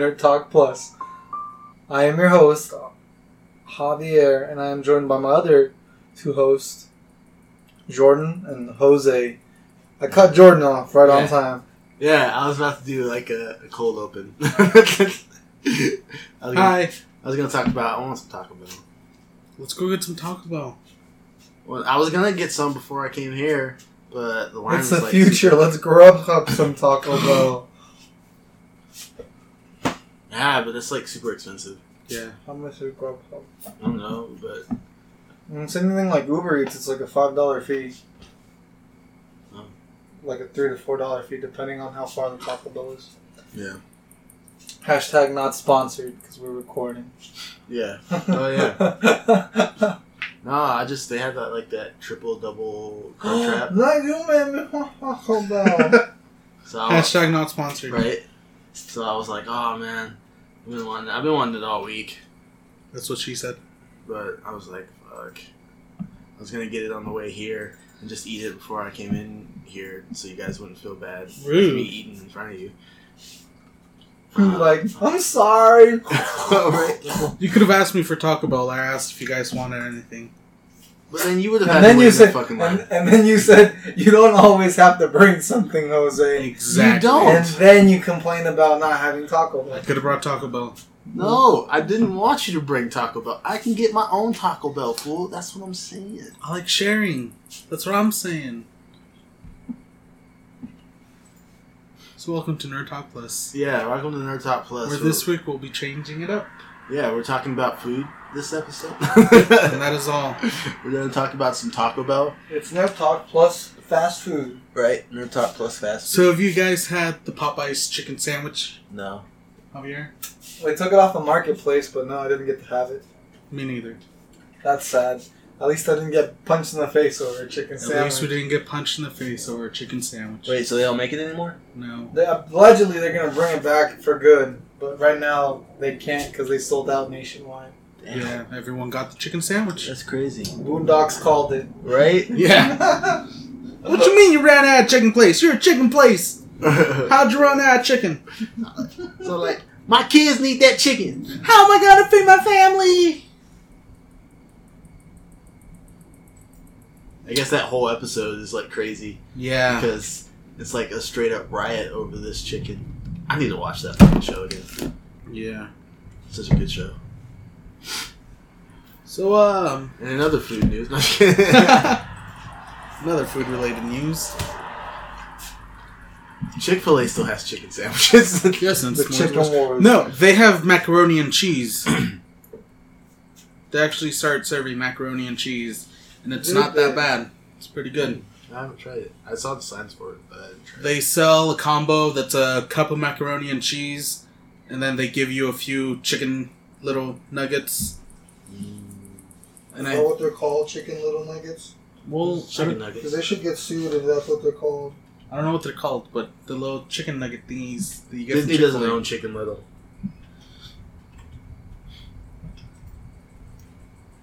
welcome to Nerd Talk Plus. I am your host, Javier, and I am joined by my other two hosts, Jordan and Jose. I cut Jordan off right on time. Yeah, I was about to do like a, a cold open. I, was gonna, Hi. I was gonna talk about. I want some Taco Bell. Let's go get some Taco Bell. Well, I was gonna get some before I came here, but the line It's was the like future. Let's grub up some Taco Bell. Yeah, but it's like super expensive. Yeah. How much is grub up? I don't know, but mm, It's anything like Uber Eats. It's like a five dollar fee. Oh. Like a three to four dollar fee, depending on how far the Taco Bell is. yeah, Hashtag not sponsored because we're recording. yeah. Oh yeah. No, I just they had that like that triple double crab trap. Like you made me Taco Bell. So I was, Hashtag not sponsored. right. So I was like, oh man, I've been wanting. I've been wanting it all week. That's what she said. but I was like, fuck. I was gonna get it on the way here and just eat it before I came in here, so you guys wouldn't feel bad with Rude. me eating in front of you. Uh, like I'm sorry. You could have asked me for Taco Bell. I asked if you guys wanted anything. But then you would have And had then to wait you in the said, fucking and, and then you said you don't always have to bring something, Jose. Exactly. You don't. And then you complain about not having Taco Bell. I Bell. could have brought Taco Bell. No, I didn't want you to bring Taco Bell. I can get my own Taco Bell, fool. That's what I'm saying. I like sharing. That's what I'm saying. So welcome to Nerd Talk Plus. Yeah, welcome to Nerd Talk Plus. Where this week we'll be changing it up. yeah, we're talking about food this episode. And that is all. we're gonna talk about some Taco Bell. It's Nerd Talk plus fast food. Right, Nerd Talk Plus fast. So have you guys had the Popeyes chicken sandwich, No. Javier? They took it off the marketplace, but no, I didn't get to have it. Me neither. That's sad. At least I didn't get punched in the face over a chicken At sandwich. least we didn't get punched in the face over a chicken sandwich. Wait, so they don't make it anymore? No. They, allegedly, they're gonna bring it back for good, but right now they can't because they sold out nationwide. Yeah, everyone got the chicken sandwich. That's crazy. Boondocks called it. Right? Yeah. What you mean you ran out of chicken place? You're a chicken place. How'd you run out of chicken? so like, my kids need that chicken. How am I gonna feed my family? I guess that whole episode is like crazy Yeah. because it's like a straight up riot over this chicken. I need to watch that fucking show again. Yeah. Such a good show. So um And another food news. No, kidding. another food related news. Chick Fil A still has chicken sandwiches. Yes, and The s'mores chicken wars. wars. No, they have macaroni and cheese. they actually start serving macaroni and cheese, and it's Dude, not that bad. It's pretty good. I haven't tried it. I saw the signs for it, but I didn't try it. They sell a combo that's a cup of macaroni and cheese, and then they give you a few chicken little nuggets. And Is I that what they're called? Chicken little nuggets? well, I Chicken don't, Because nuggets. they should get sued if that's what they're called. I don't know what they're called, but the little chicken nugget thingies that you get from Disney doesn't Chick-fil-A. own Chicken Little.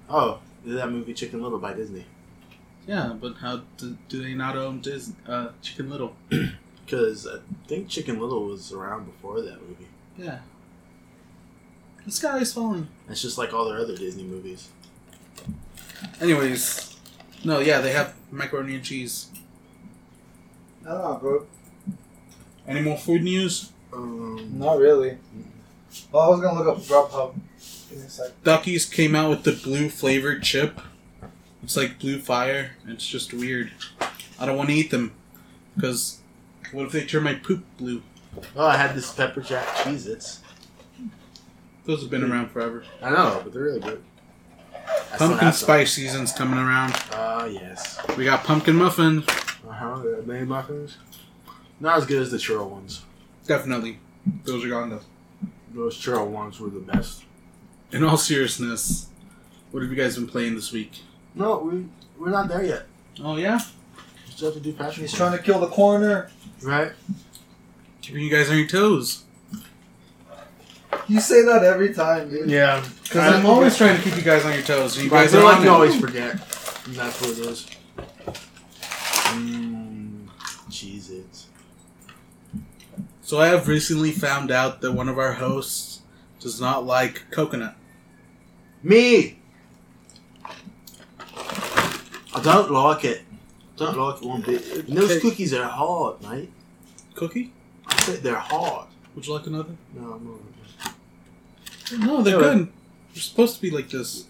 Oh, that movie Chicken Little by Disney. Yeah, but how do, do they not own Disney, uh, Chicken Little? Because I think Chicken Little was around before that movie. Yeah. The sky is falling. It's just like all their other Disney movies. Anyways, no, yeah, they have macaroni and cheese. I don't know, bro. Any more food news? Um, Not really. Well, I was gonna look up Grubhub. Give me a sec. Takis came out with the blue flavored chip. It's like blue fire. It's just weird. I don't want to eat them because what if they turn my poop blue? oh, I had this pepper jack Cheez Its. Those have been around forever. I know, but they're really good. I Pumpkin have some. spice season's coming around. Ah, yes. We got pumpkin muffin. Uh huh. The main muffins. Not as good as the churro ones. Definitely. Those are gone though. Those churro ones were the best. In all seriousness, what have you guys been playing this week? No, we we're not there yet. Oh yeah, We still have to do Patrick. He's trying to kill the corner. right. keeping you guys on your toes. You say that every time, dude. Yeah, Because I'm always trying to keep you guys on your toes. and You I guys feel are like on you always forget. And that's what it is. Mmm, Cheez Its. So I have recently found out that one of our hosts does not like coconut. Me. I don't like it. Don't like it one bit. And those Okay. cookies are hard, mate. Cookie? I said they're hard. Would you like another? No, I'm not. No, they're Yeah, good. They're supposed to be like this.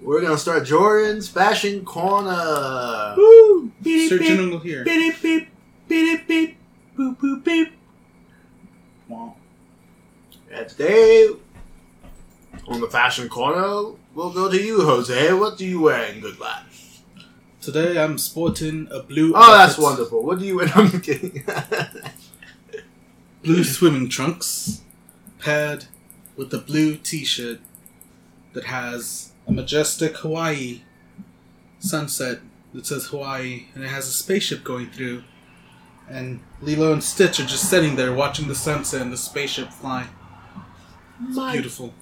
We're gonna start Jordan's Fashion Corner. Woo! Beep, Search beep, jingle here. beep, beep, beep, beep, boop, boop, beep. Wow. And today, on the Fashion Corner, we'll go to you, Jose. What do you wear in good lad? Today I'm sporting a blue. Oh, that's wonderful. What do you wear? I'm kidding. Blue swimming trunks, paired with a blue T-shirt that has a majestic Hawaii sunset that says Hawaii, and it has a spaceship going through. And Lilo and Stitch are just sitting there watching the sunset and the spaceship fly. My Beautiful.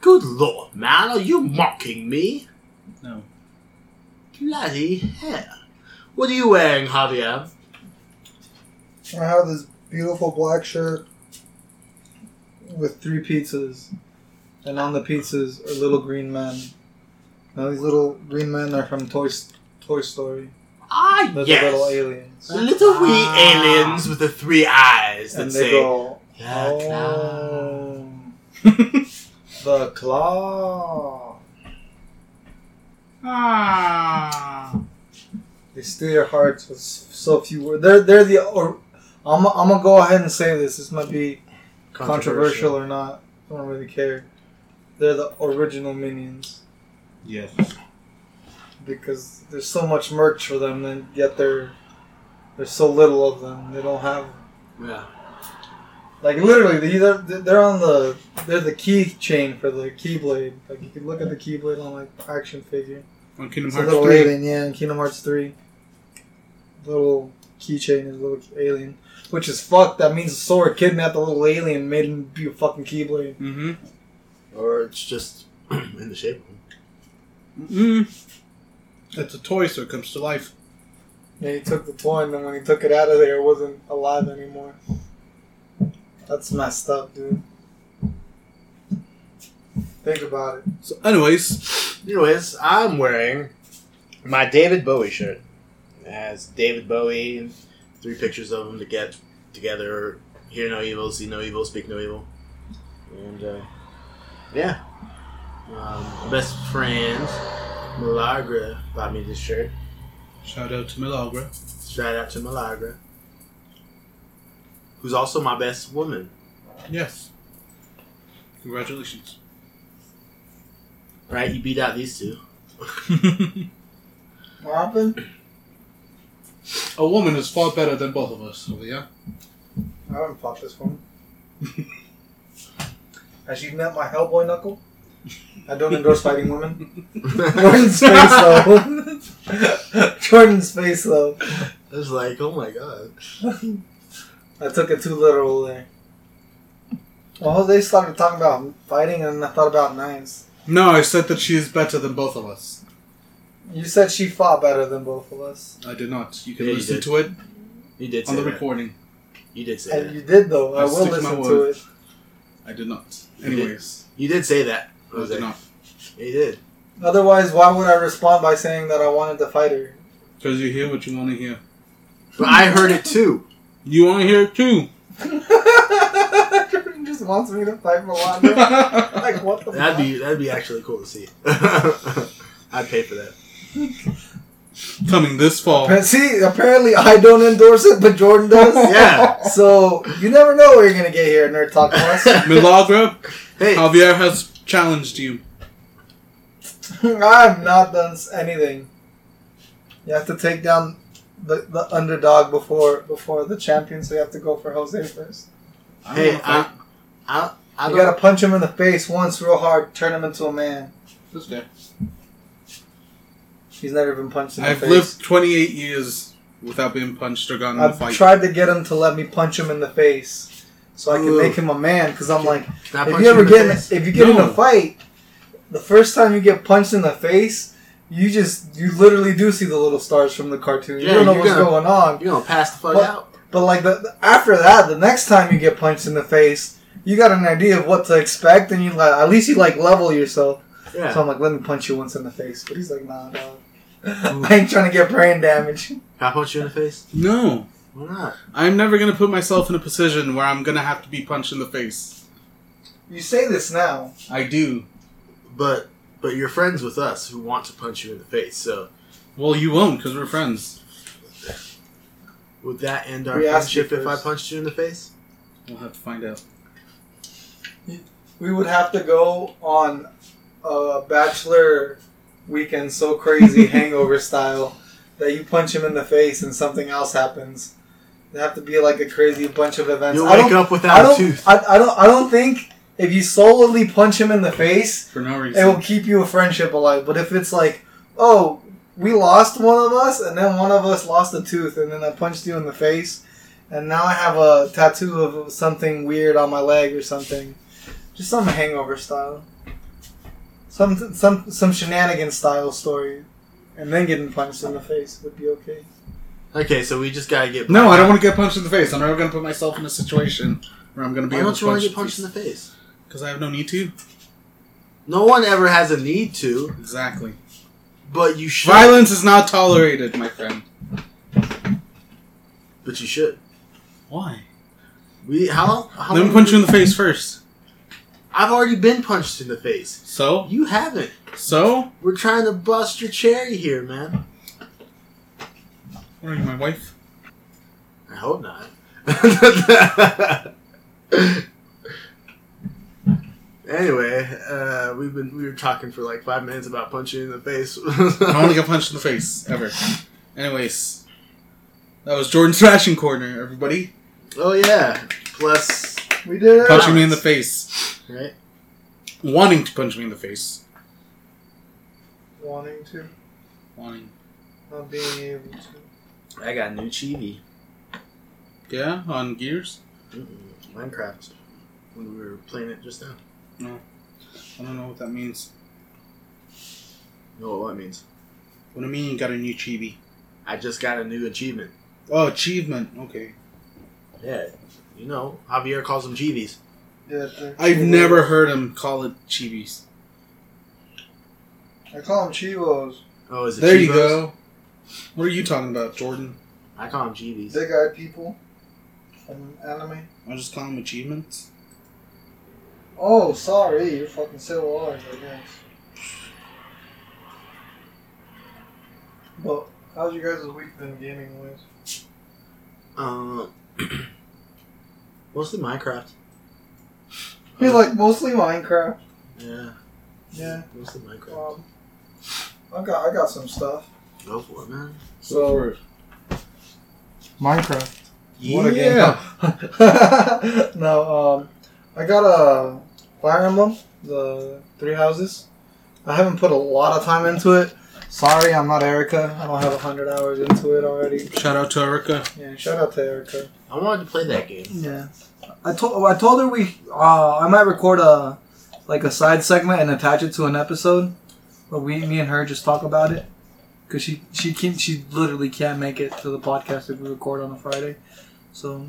good lord, man, are you mocking me? No. Bloody hell. What are you wearing, Javier? I have this beautiful black shirt with three pizzas, and on the pizzas are little green men. Now these little green men are from Toy Toy Story. Ah, Those yes. are little aliens, The little wee Ah. aliens with the three eyes that and they say, go, "Yeah, "Oh, the claw." ah. They steal your hearts with so few words. They're they're the. Or, I'm I'm gonna go ahead and say this. This might be controversial or not. I don't really care. They're the original minions Yes. because there's so much merch for them, and yet they're there's so little of them. They don't have Yeah. like literally these are they're on the they're the key chain for the keyblade. Like you can look at the keyblade on like action figure. On Kingdom It's a Hearts little 3. alien, yeah, in Kingdom Hearts three. Little keychain is a little alien. Which is fucked. That means Sora kidnapped the little alien and made him be a fucking keyblade. Mm-hmm. Or it's just in the shape of them. Mm. It's a toy, so it comes to life. Yeah, he took the toy and then when he took it out of there it wasn't alive anymore. That's messed up, dude. Think about it. So, anyways, Anyways, I'm wearing my David Bowie shirt. It has David Bowie and three pictures of him to get together. Hear no evil, see no evil, speak no evil. And, uh, yeah. Um, best friend, Malagra, bought me this shirt. shout out to Milagra. Shout out to Malagra. Who's also my best woman. Yes. Congratulations. Right? You beat out these two. What happened? A woman is far better than both of us, over yeah? I haven't fought this one. Has she met my Hellboy knuckle? I don't endorse fighting women. Jordan's face though. Jordan's face though. It's like, oh my god. I took it too literal there. Well, they started talking about fighting, and I thought about knives. No, I said that she is better than both of us. You said she fought better than both of us, I did not. You can Yeah, you listen did. to it You did say on the that. recording. You did say and that. you did though. I I will stick to my listen to word. it. I did not. You did. Anyways, You did say that. I did not. Yeah, you did. Otherwise, why would I respond by saying that I wanted to fight her? Because you hear what you want to hear. But I heard it too. You want to hear it too. Jordan just wants me to fight Melania. like what the? That'd fuck? be that'd be actually cool to see. I'd pay for that. Coming this fall. See, apparently I don't endorse it, but Jordan does. Yeah. So you never know what you're gonna get here, at Nerd Talk Plus. Milagra, Hey, Javier has challenged you. I have not done anything. You have to take down the, the underdog before before the champion, so you have to go for Jose first. Hey, don't wanna fight. I, I, I You gotta punch him in the face once real hard, turn him into a man. This guy. He's never been punched in the face. I've face. lived 28 years without being punched or gotten in a I've fight. tried to get him to let me punch him in the face, so I can Ooh. make him a man. Because I'm like, Can if punch you ever in the get in, face? if you get in No. a fight, the first time you get punched in the face, you just you literally do see the little stars from the cartoon. Yeah, you don't know you're what's gonna- going on. you're gonna pass the fuck What? out. But like the, the- after that, the next time you get punched in the face, you got an idea of what to expect, and you like at least you like level yourself. Yeah. So I'm like, let me punch you once in the face. But he's like, nah, dog. I ain't trying to get brain damage. Can I punch you in the face? No. Why not? I'm never gonna put myself in a position where I'm gonna have to be punched in the face. You say this now. I do. But but you're friends with us who want to punch you in the face. So Well, you won't because we're friends. would that end our We asked you friendship if I first. punched you in the face? We'll have to find out. We would have to go on a bachelor weekend so crazy hangover style that you punch him in the face and something else happens. There have to be like a crazy bunch of events. You'll I wake don't, up without a don't, tooth. I, I don't. I don't think if you solely punch him in the face, For no reason, it will keep you a friendship alive. But if it's like, oh, we lost one of us, and then one of us lost a tooth, and then I punched you in the face, and now I have a tattoo of something weird on my leg or something, just some hangover style, some some some shenanigans style story, and then getting punched in the face would be okay. Okay, so we just gotta get. No, I don't want to get punched in the face. I'm never gonna put myself in a situation where I'm gonna be Why able don't to you want to get punched in the face? Because I have no need to. No one ever has a need to, Exactly. but you should. Violence is not tolerated, my friend. But you should. Why? We how how? Let me long- punch you in the face first. I've already been punched in the face. So? You haven't. So? We're trying to bust your cherry here, man. What are you, my wife? I hope not. anyway, uh, we've been we were talking for like five minutes about punching you in the face. I only get punched in the face, ever. Anyways. That was Jordan's Thrashing Corner, everybody. oh yeah, plus We did it. Punching me in the face. right. Wanting to punch me in the face. Wanting to, Wanting. not being able to. I got new chibi. Yeah, on Gears? Mm-mm. Minecraft. When we were playing it just now. No. I don't know what that means. You know what that means? What do you mean you got a new chibi? I just got a new achievement. Oh, achievement. Okay. Yeah. You know, Javier calls them chibis. Yeah, I've Chivos. never heard him call it chibis. I call them chivos. Oh, is it There you go. What are you talking about, Jordan? I call them chibis. Big eyed people from anime. I just call them achievements. Oh, sorry, you're fucking civil wars, I guess. Well, how's you guys' week been gaming wise? Um, mostly Minecraft. Hey, like mostly Minecraft. Yeah, Yeah. mostly Minecraft. Um, I got I got some stuff. Go for it, man. So Minecraft. What a Yeah. game. no, um, I got a Fire Emblem, the three houses. I haven't put a lot of time into it. Sorry, I'm not Erica. I don't have hundred hours into it already. Shout out to Erica. Yeah, shout out to Erica. I wanted to play that game. Yeah, I told I told her we uh, I might record a like a side segment and attach it to an episode where we me and her just talk about it because she she can she literally can't make it to the podcast if we record on a Friday, so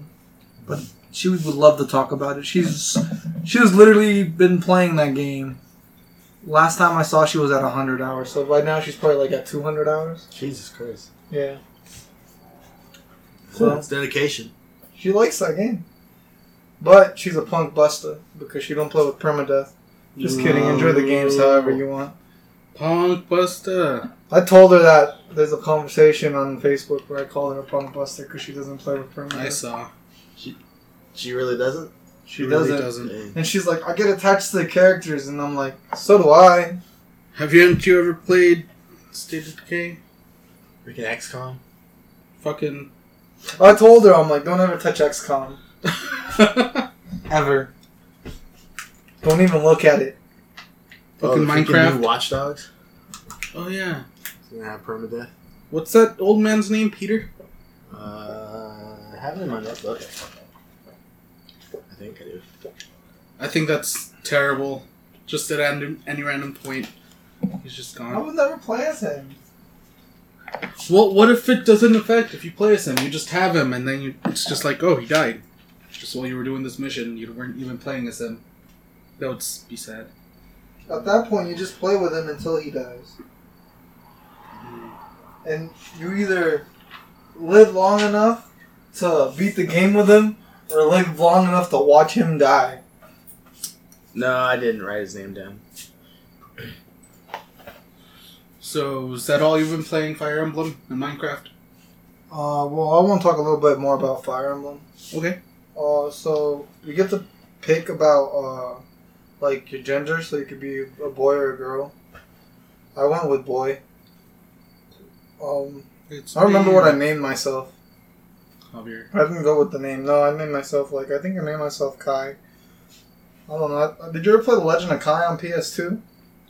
but she would love to talk about it. She's she has literally been playing that game. Last time I saw she was at hundred hours, so right now she's probably like at two hundred hours. Jesus Christ. Yeah, So So- it's dedication. she likes that game, but she's a punk buster because she don't play with permadeath. Just kidding. Enjoy the games however you want. Punk Buster. I told her that there's a conversation on Facebook where I call her a punk buster because she doesn't play with permadeath. I saw. She, She really doesn't. She really doesn't. doesn't. And she's like, I get attached to the characters, and I'm like, so do I. Have you, haven't you ever played State of Decay? Freaking XCOM. Fucking. I told her, I'm like, don't ever touch XCOM ever. Don't even look at it. Fucking the Minecraft. New Watch Dogs. oh, yeah. It's gonna have permadeath. What's that old man's name, Peter? Uh, I have it in my notebook. I think I do. I think that's terrible. Just at random, any random point, he's just gone. I gone. would never play as him. Well, what if it doesn't affect if you play as him? You just have him, and then you, it's just like, oh, he died. Just while you were doing this mission, you weren't even playing as him. That would be sad. At that point, you just play with him until he dies. And you either live long enough to beat the game with him, or live long enough to watch him die. No, I didn't write his name down. So, is that all you've been playing Fire Emblem and Minecraft? Uh, well, I want to talk a little bit more about Fire Emblem. Okay. Uh, so you get to pick about uh, like your gender, so you could be a boy or a girl. I went with boy. Um, It's I don't remember what I named myself. I didn't go with the name. No, I named myself like I think I named myself Kai. I don't know. Did you ever play The Legend of Kai on PS2?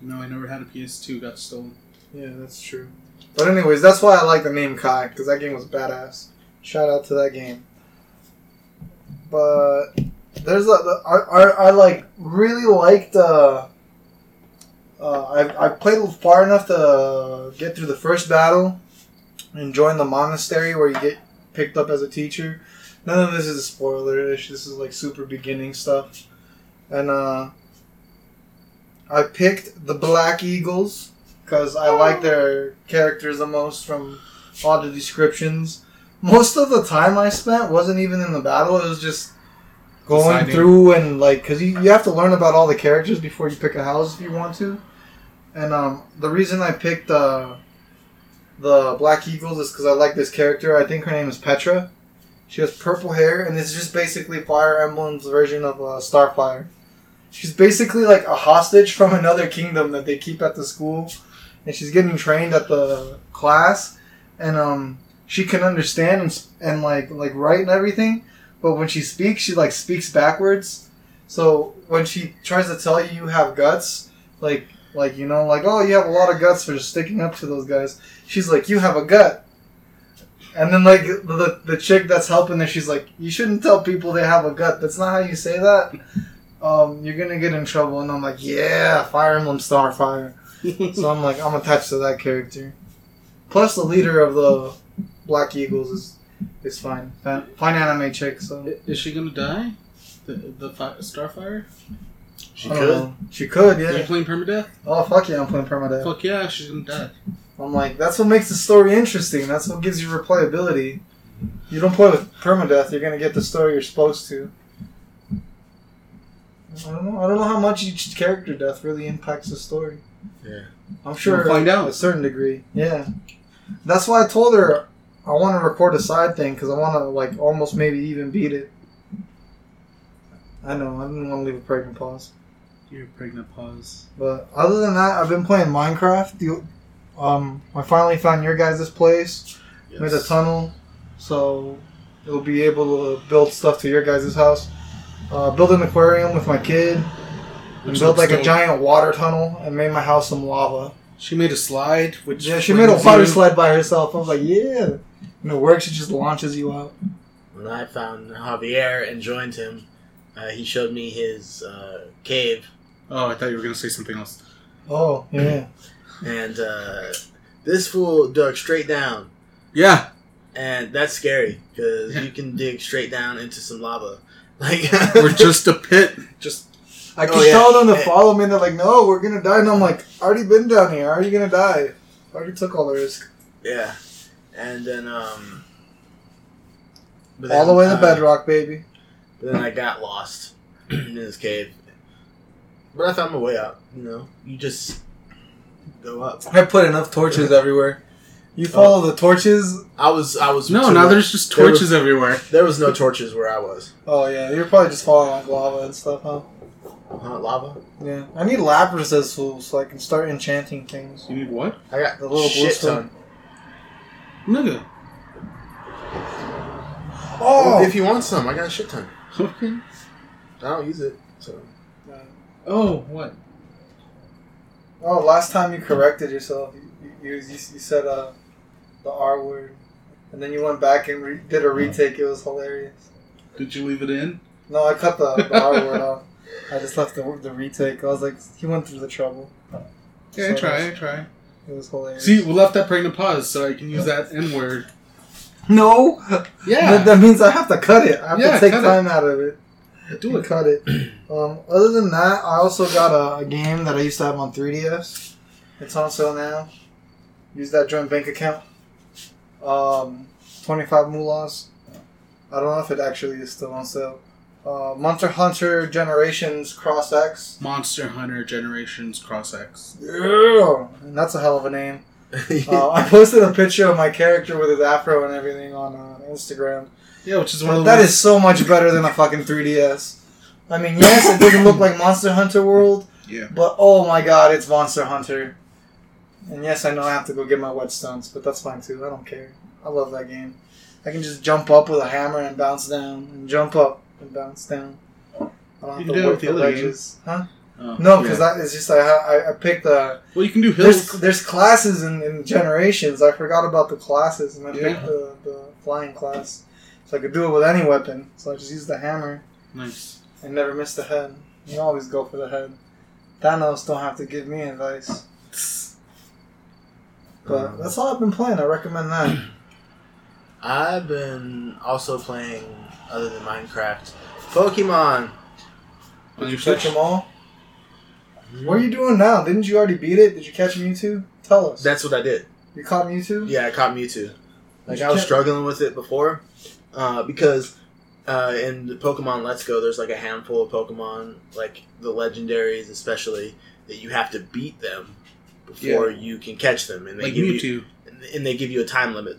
No, I never had a PS2. Got stolen. Yeah, that's true. But anyways, that's why I like the name Kai because that game was badass. Shout out to that game. But there's a the, I, I I like really liked uh, uh I I played far enough to get through the first battle and join the monastery where you get picked up as a teacher. None of this is a spoiler-ish. This is like super beginning stuff. And uh I picked the Black Eagles because I like their characters the most from all the descriptions. Most of the time I spent wasn't even in the battle; it was just going through and like because you, you have to learn about all the characters before you pick a house if you want to. And um, the reason I picked uh, the Black Eagles is because I like this character. I think her name is Petra. She has purple hair, and it's just basically Fire Emblem's version of uh, Starfire. She's basically like a hostage from another kingdom that they keep at the school, and she's getting trained at the class, and um, she can understand and, and like like write and everything, but when she speaks, she like speaks backwards. So when she tries to tell you you have guts, like like you know like oh you have a lot of guts for sticking up to those guys, she's like you have a gut. And then like the the chick that's helping her, she's like, you shouldn't tell people they have a gut. That's not how you say that. Um, you're gonna get in trouble. And I'm like, yeah, Fire Emblem Starfire. so I'm like, I'm attached to that character. Plus, the leader of the Black Eagles is is fine. Fine, fine anime chick. So Is she gonna die? The the fi- Starfire? She could. know. She could, Are you yeah. playing permadeath? Oh fuck yeah, I'm playing permadeath. Fuck yeah, she's gonna die. I'm like, that's what makes the story interesting. That's what gives you replayability. You don't play with permadeath, you're gonna get the story you're supposed to. I don't know. I don't know how much each character death really impacts the story. Yeah. I'm sure We'll find out. to a certain degree. Yeah, that's why I told her I want to record a side thing because I want to like almost maybe even beat it. I know I didn't want to leave a pregnant pause. You're pregnant pause. But other than that, I've been playing Minecraft. The, um, I finally found your guys' place. Made a tunnel, so you'll be able to build stuff to your guys' house. Uh, build an aquarium with my kid, and Which build looks like a giant water tunnel, and made my house some lava. She made a slide, which Yeah, she made a brings water you- slide by herself. I was like, yeah. And it works. It just launches you out. When I found Javier and joined him, uh, he showed me his uh, cave, Oh, I thought you were gonna say something else. Oh yeah. And uh, this fool dug straight down, Yeah, and that's scary because Yeah. you can dig straight down into some lava. Like we're just a pit. Just I keep Oh, yeah. telling them to follow me, and they're like, "No, we're gonna die." And I'm like, "I already been down here. How are you gonna die? I already took all the risk, yeah, and then um, but all the way to uh, bedrock, baby." But then I got lost in this cave, but I found my way out. You know, you just go up. I put enough torches everywhere. You follow the torches. I was I was no, too now low. there's just There torches everywhere. there was no torches where I was. Oh yeah, you're probably just following like lava and stuff, huh? Huh, lava. Yeah. I need lapises so, so I can start enchanting things. You need what? I got The the little little shit blue ton. Nigga. Oh. If you want some, I got a shit ton. Okay. I don't use it, so uh, Oh, what? Oh, last time you corrected yourself, you you, you, you said uh, the R word, and then you went back and re- did a retake. It was hilarious. Did you leave it in? No, I cut the, the R word off. I just left the the retake. I was like, he went through the trouble. Yeah, I So try, I try. It was hilarious. See, we left that pregnant pause so I can use that N word. no, Yeah, that, that means I have to cut it. I have Yeah, to take cut it. time out of it. Do it. Cut it. Um, other than that, I also got a, a game that I used to have on 3DS. It's on sale now. Use that joint bank account. Um, 25 moolahs. I don't know if it actually is still on sale. Uh, Monster Hunter Generations Cross X. Monster Hunter Generations Cross X. Yeah, and that's a hell of a name. Uh, I posted a picture of my character with his afro and everything on uh, Instagram. Yeah, which is one of the that is so much better than a fucking 3DS. I mean, yes, it doesn't look like Monster Hunter World, yeah. but oh my god, it's Monster Hunter. And yes, I know I have to go get my whetstones, but that's fine too. I don't care. I love that game. I can just jump up with a hammer and bounce down, and jump up and bounce down. I don't You have can to do it with the other. Huh? Oh, No, because yeah. it's just I, I I picked the well, you can do there's hills. there's classes in, in generations. I forgot about the classes, and I Yeah. picked the, the flying class, so I could do it with any weapon. So I just used the hammer Nice. and never missed the head. You always go for the head. Thanos don't have to give me advice. But Um, that's all I've been playing. I recommend that. I've been also playing, other than Minecraft, Pokemon. On Did you catch them all? What are you doing now? Didn't you already beat it? Did you catch Mewtwo? Tell us. That's what I did. you caught Mewtwo? Yeah, I caught Mewtwo. Like I was struggling with it before, uh, because uh, in the Pokemon Let's Go, there's like a handful of Pokemon, like the legendaries especially, that you have to beat them before you can catch them, and they Like give you and they give you a time limit.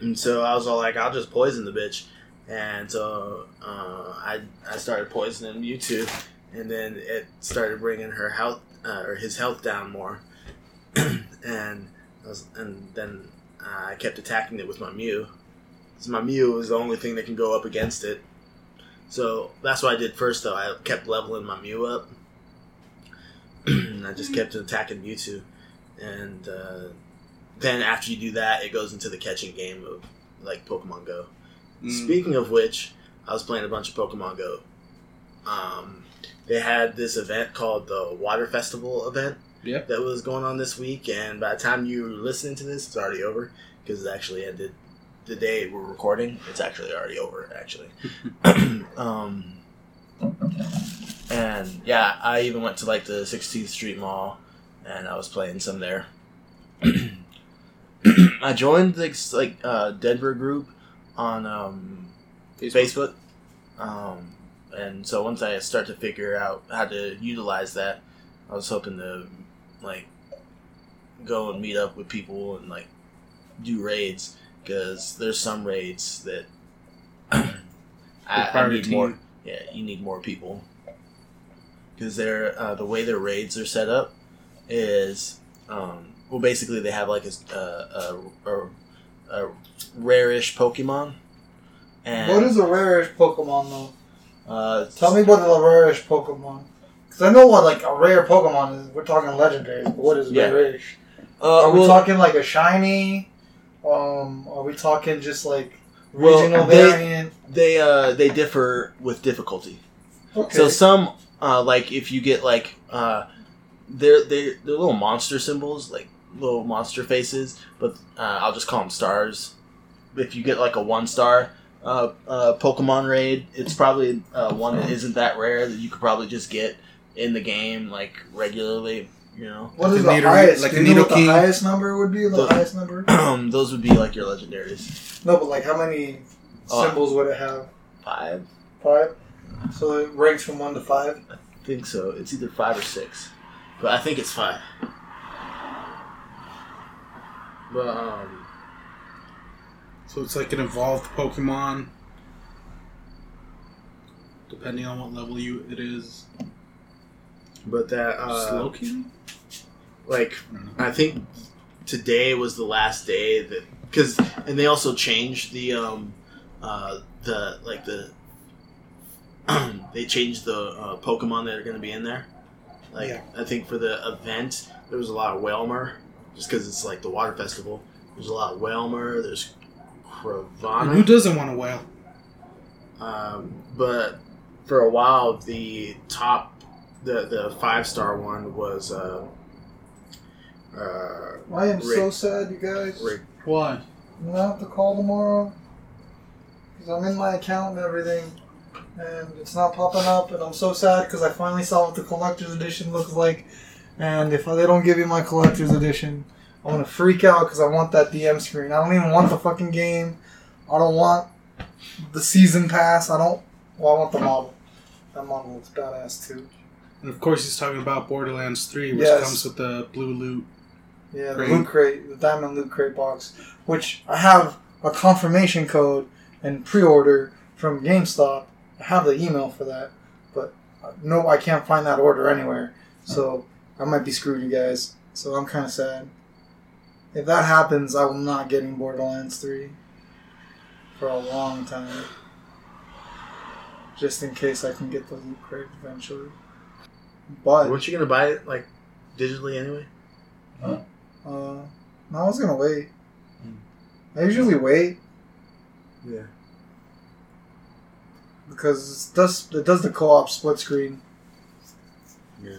And so I was all like, I'll just poison the bitch. And so uh, I I started poisoning Mewtwo, and then it started bringing her health uh, or his health down more. and I was, and then uh, I kept attacking it with my Mew. 'Cause my Mew is the only thing that can go up against it. So that's what I did first, though. I kept leveling my Mew up. and I just kept attacking Mewtwo. And uh, then after you do that, it goes into the catching game of like Pokemon Go. Mm. Speaking of which, I was playing a bunch of Pokemon Go. Um, they had this event called the Water Festival event Yep. that was going on this week, and by the time you're listening to this, it's already over because it actually ended the day we're recording. It's actually already over, actually. um, and yeah, I even went to like the 16th Street Mall, and I was playing some there. I joined this like uh, Denver group on um, Facebook. Um, and so once I start to figure out how to utilize that, I was hoping to like go and meet up with people and like do raids because there's some raids that I, I need more. Yeah, you need more people because they're uh, the way their raids are set up is um, well basically they have like a a, a, a, a rarish Pokemon. And What is a rarish Pokemon though? uh, Tell me what a rarish Pokemon. Because I know what like a rare Pokemon is. We're talking legendary, but what is Yeah. rarish? Uh, Are we well, talking like a shiny? Um, are we talking just like Well, regional they- variant? they uh, they differ with difficulty. Okay. So some uh, like if you get like uh, they're they they're little monster symbols like little monster faces, but uh, I'll just call them stars. If you get like a one star uh, uh, Pokemon raid, it's probably uh, one that isn't that rare that you could probably just get in the game like regularly. You know, what like is a the highest? like Do a you know what the highest number would be? The The- highest number? those would be like your legendaries. No, but like how many Uh, symbols would it have? Five, Five. So it ranks from one to five. I think so. It's either five or six, but I think it's five. But um. So it's like an evolved Pokemon. Depending on what level you it is. But that uh, Slowking? like I. I think today was the last day that because and they also changed the um uh the like the they changed the uh, Pokemon that are going to be in there. Like Yeah. I think for the event there was a lot of Wailmer just because it's like the water festival. There's a lot of Wailmer. There's And who doesn't want a whale? Um, but for a while, the top, the the five star one was uh, Uh, I am so sad, you guys. Rick. Why? I'm gonna have to call tomorrow because I'm in my account and everything, and it's not popping up, and I'm so sad because I finally saw what the collector's edition looks like, and if they don't give me my collector's edition, I'm gonna freak out because I want that DM screen. I don't even want the fucking game. I don't want the season pass. I don't. Well, I want the model. That model looks badass too. And of course, he's talking about Borderlands 3, which Yes. comes with the blue loot. Yeah, the Crate. loot crate, the diamond loot crate box, which I have a confirmation code and pre-order from GameStop. I have the email for that, but uh, no, I can't find that order anywhere. So I might be screwed, you guys. So I'm kind of sad. If that happens, I will not get in Borderlands 3 for a long time. Just in case I can get the loot crate eventually. But Weren't you gonna buy it like digitally anyway? Uh, no, I was gonna wait. I usually wait Yeah. because it does it does the co-op split screen. Yeah.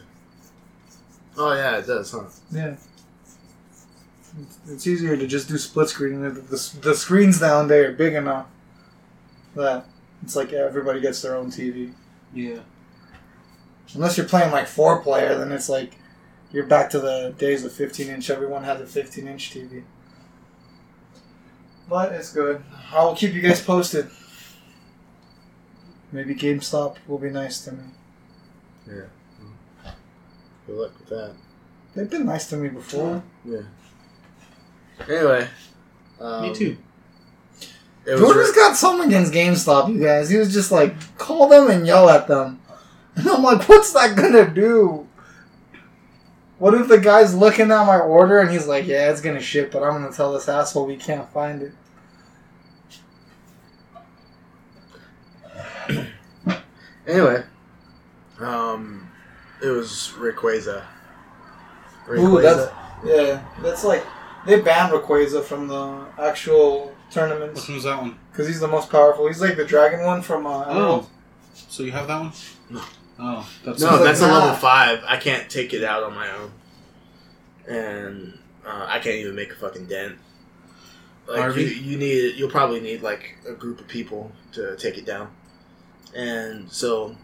Oh yeah, it does, huh? Yeah, it's easier to just do split screen. The, the, the screens down there are big enough that it's like everybody gets their own TV. Yeah. Unless you're playing like four player, then it's like you're back to the days of 15 inch. Everyone has a 15 inch TV. But it's good. I will keep you guys posted. Maybe GameStop will be nice to me. Yeah. Good luck with that. They've been nice to me before. Yeah. Anyway. Um, Me too. It was Jordan's re- got something against GameStop, you guys. He was just like, call them and yell at them. And I'm like, what's that gonna do? What if the guy's looking at my order and he's like, yeah, it's gonna ship, but I'm gonna tell this asshole we can't find it. anyway. Um, it was Rayquaza. Ooh, that's yeah. That's like they banned Rayquaza from the actual tournaments Which one's that one? because he's the most powerful. He's like the dragon one from uh, Emerald. Oh. So you have that one? No. Oh, that's No, like, that's a nah. level five. I can't take it out on my own, and uh, I can't even make a fucking dent. Like you, Harvey? you need, you'll probably need like a group of people to take it down, and so,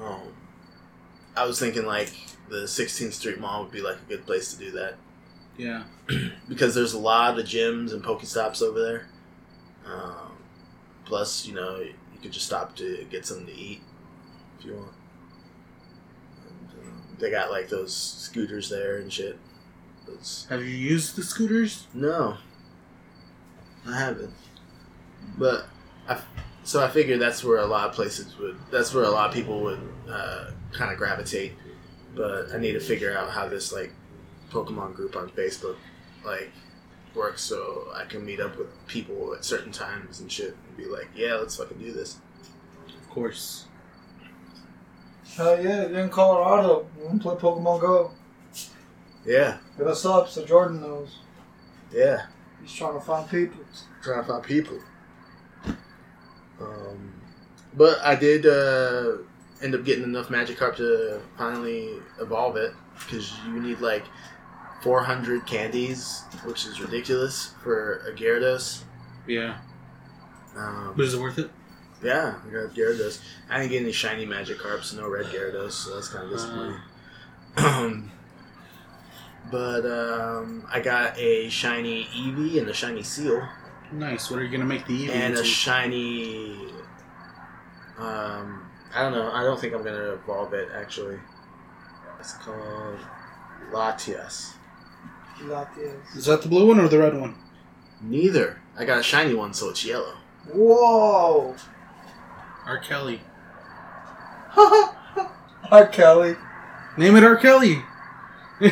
um, I was thinking like the 16th Street Mall would be like a good place to do that Yeah. because there's a lot of gyms and Pokestops over there. Um, plus, you know, you could just stop to get something to eat if you want. And, um, they got like those scooters there and shit. Those, Have you used the scooters? no, I haven't. But I, so I figured that's where a lot of places would. That's where a lot of people would uh, kind of gravitate. But I need to figure out how this like Pokemon group on Facebook like works, so I can meet up with people at certain times and shit, and be like, yeah, let's fucking do this. Of course. Hell yeah, you're in Colorado. You want to play Pokemon Go? Yeah, Hit us up so Jordan knows. yeah. He's trying to find people. trying to find people. Um, but I did uh, end up getting enough Magikarp to finally evolve it because you need like 400 candies, which is ridiculous for a Gyarados. Yeah. Um, But is it worth it? Yeah, I got Gyarados. I didn't get any shiny Magikarps, no red Gyarados, so that's kind of disappointing. Um, but um, I got a shiny Eevee and a shiny Seel. Nice. What are you gonna make the Eevee and a shiny. Um, I don't know. I don't think I'm gonna evolve it actually. It's called Latias. Latias. Is that the blue one or the red one? Neither. I got a shiny one, so it's yellow. Whoa! R. Kelly. R. Kelly. Name it R. Kelly.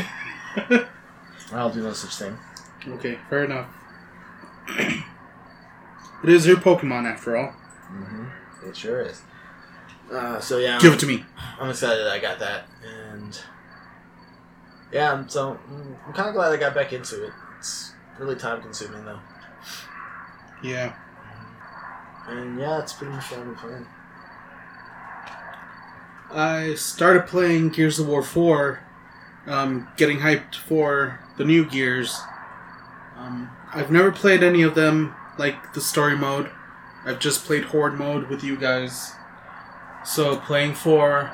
I'll do no such thing. Okay, fair enough. it is your Pokemon after all. Mm-hmm. It sure is. Uh, so yeah, Give it to me. I'm excited that I got that, and yeah, I'm so mm, I'm kind of glad I got back into it. It's really time consuming though, Yeah. And yeah, it's pretty much what been playing. I started playing Gears of War 4, um, getting hyped for the new Gears. Um, I've never played any of them, like the story mode. I've just played Horde mode with you guys. So playing four,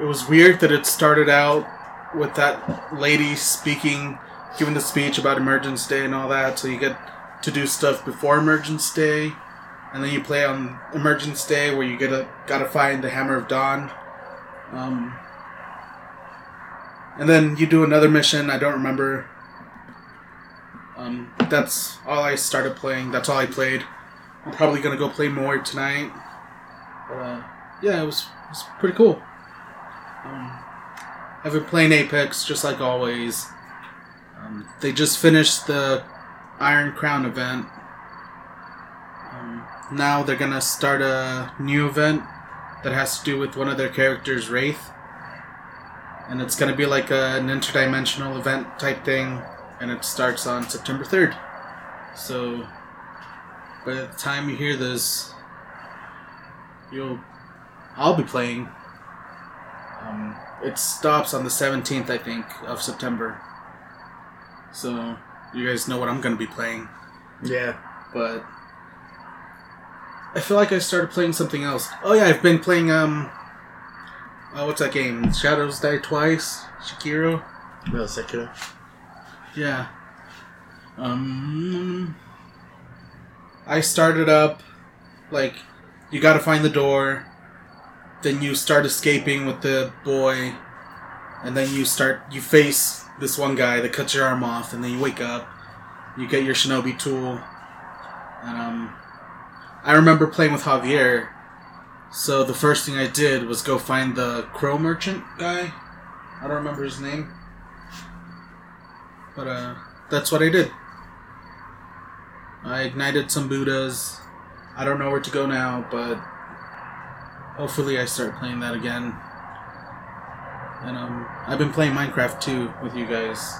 it was weird that it started out with that lady speaking, giving the speech about Emergence Day and all that. So you get to do stuff before Emergence Day, and then you play on Emergence Day where you get a gotta find the Hammer of Dawn. Um, and then you do another mission. I don't remember. Um, that's all I started playing. That's all I played. I'm probably gonna go play more tonight. But uh, yeah, it was it was pretty cool. Um, I've been playing Apex just like always. Um, they just finished the Iron Crown event. Now they're gonna start a new event that has to do with one of their characters, Wraith. And it's gonna be like a, an interdimensional event type thing, and it starts on September 3rd. So, by the time you hear this, you'll. I'll be playing. Um, it stops on the 17th, I think, of September. So, you guys know what I'm gonna be playing. Yeah. But. I feel like I started playing something else. Oh, yeah, I've been playing, um. Oh, what's that game? Shadows Die Twice? Shikiro? No, Sekiro. Yeah. Um. I started up, like, you gotta find the door, then you start escaping with the boy, and then you start, you face this one guy that cuts your arm off, and then you wake up, you get your shinobi tool, and, um. I remember playing with Javier, so the first thing I did was go find the crow merchant guy. I don't remember his name. But uh, that's what I did. I ignited some Buddhas. I don't know where to go now, but hopefully I start playing that again. And um, I've been playing Minecraft too with you guys.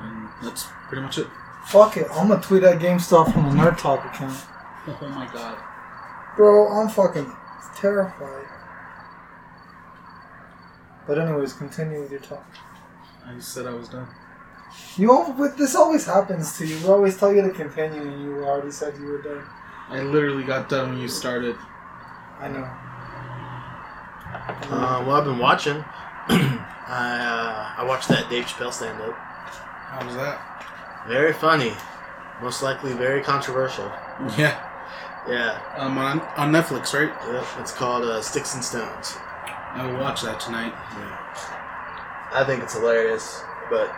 And that's pretty much it. Fuck it, I'm gonna tweet at GameStop from the Nerd Talk account. Oh my god. Bro, I'm fucking terrified. But anyways, continue with your talk. I said I was done. You all, but this always happens to you. We always tell you to continue, and you already said you were done. I literally got done when you started. I know. Uh, well, I've been watching. I uh, I watched that Dave Chappelle stand up. How was that? Very funny. Most likely very controversial. Yeah. Yeah. Um, on, on Netflix, right? Yep. It's called uh, Sticks and Stones. I will watch that tonight. Yeah. I think it's hilarious, but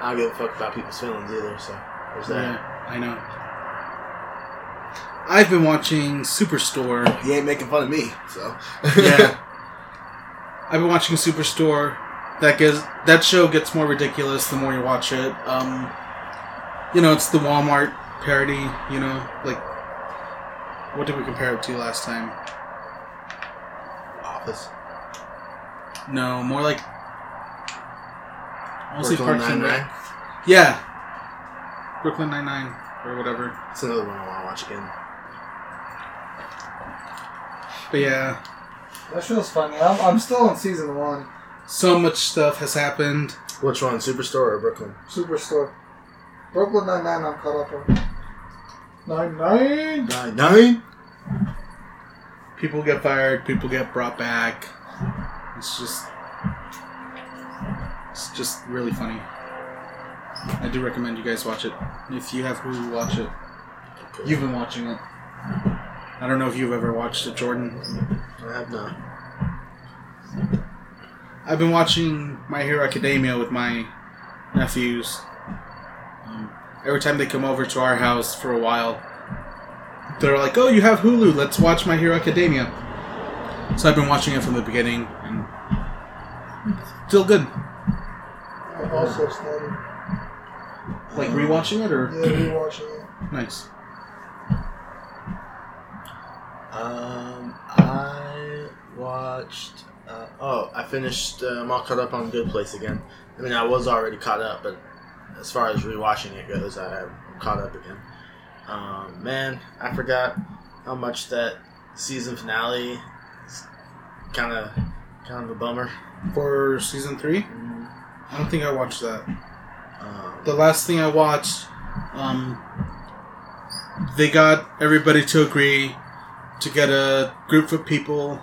I don't give a fuck about people's feelings either. So there's that. Yeah, I know. I've been watching Superstore. He ain't making fun of me, so yeah. I've been watching Superstore. That gets that show gets more ridiculous the more you watch it. Um, you know, it's the Walmart parody. You know, like what did we compare it to last time? Office. No, more like mostly Brooklyn Parks and Nine-Nine. Rec. Yeah, Brooklyn Nine Nine or whatever. It's another one I want to watch again. But yeah, That show's funny. I'm, I'm still on season one. so much stuff has happened. Which one, Superstore or Brooklyn? Superstore. Brooklyn Nine Nine. I'm caught up on. Nine Nine. Nine Nine. People get fired. People get brought back. It's just, it's just really funny. I do recommend you guys watch it. If you have Hulu, watch it. You've been watching it. I don't know if you've ever watched it, Jordan. I have not. I've been watching My Hero Academia with my nephews. Every time they come over to our house for a while, they're like, "Oh, you have Hulu? Let's watch My Hero Academia." So I've been watching it from the beginning, and still good. I've also started. Like rewatching it, or Yeah, rewatching it. nice. Um, I watched. Uh, oh, I finished. Uh, I'm all caught up on Good Place again. I mean, I was already caught up, but as far as rewatching it goes, I, I'm caught up again. Um, man, I forgot how much that season finale is kind of kind of a bummer. for season three. Mhm. I don't think I watched that. Um, The last thing I watched, um, they got everybody to agree to get a group of people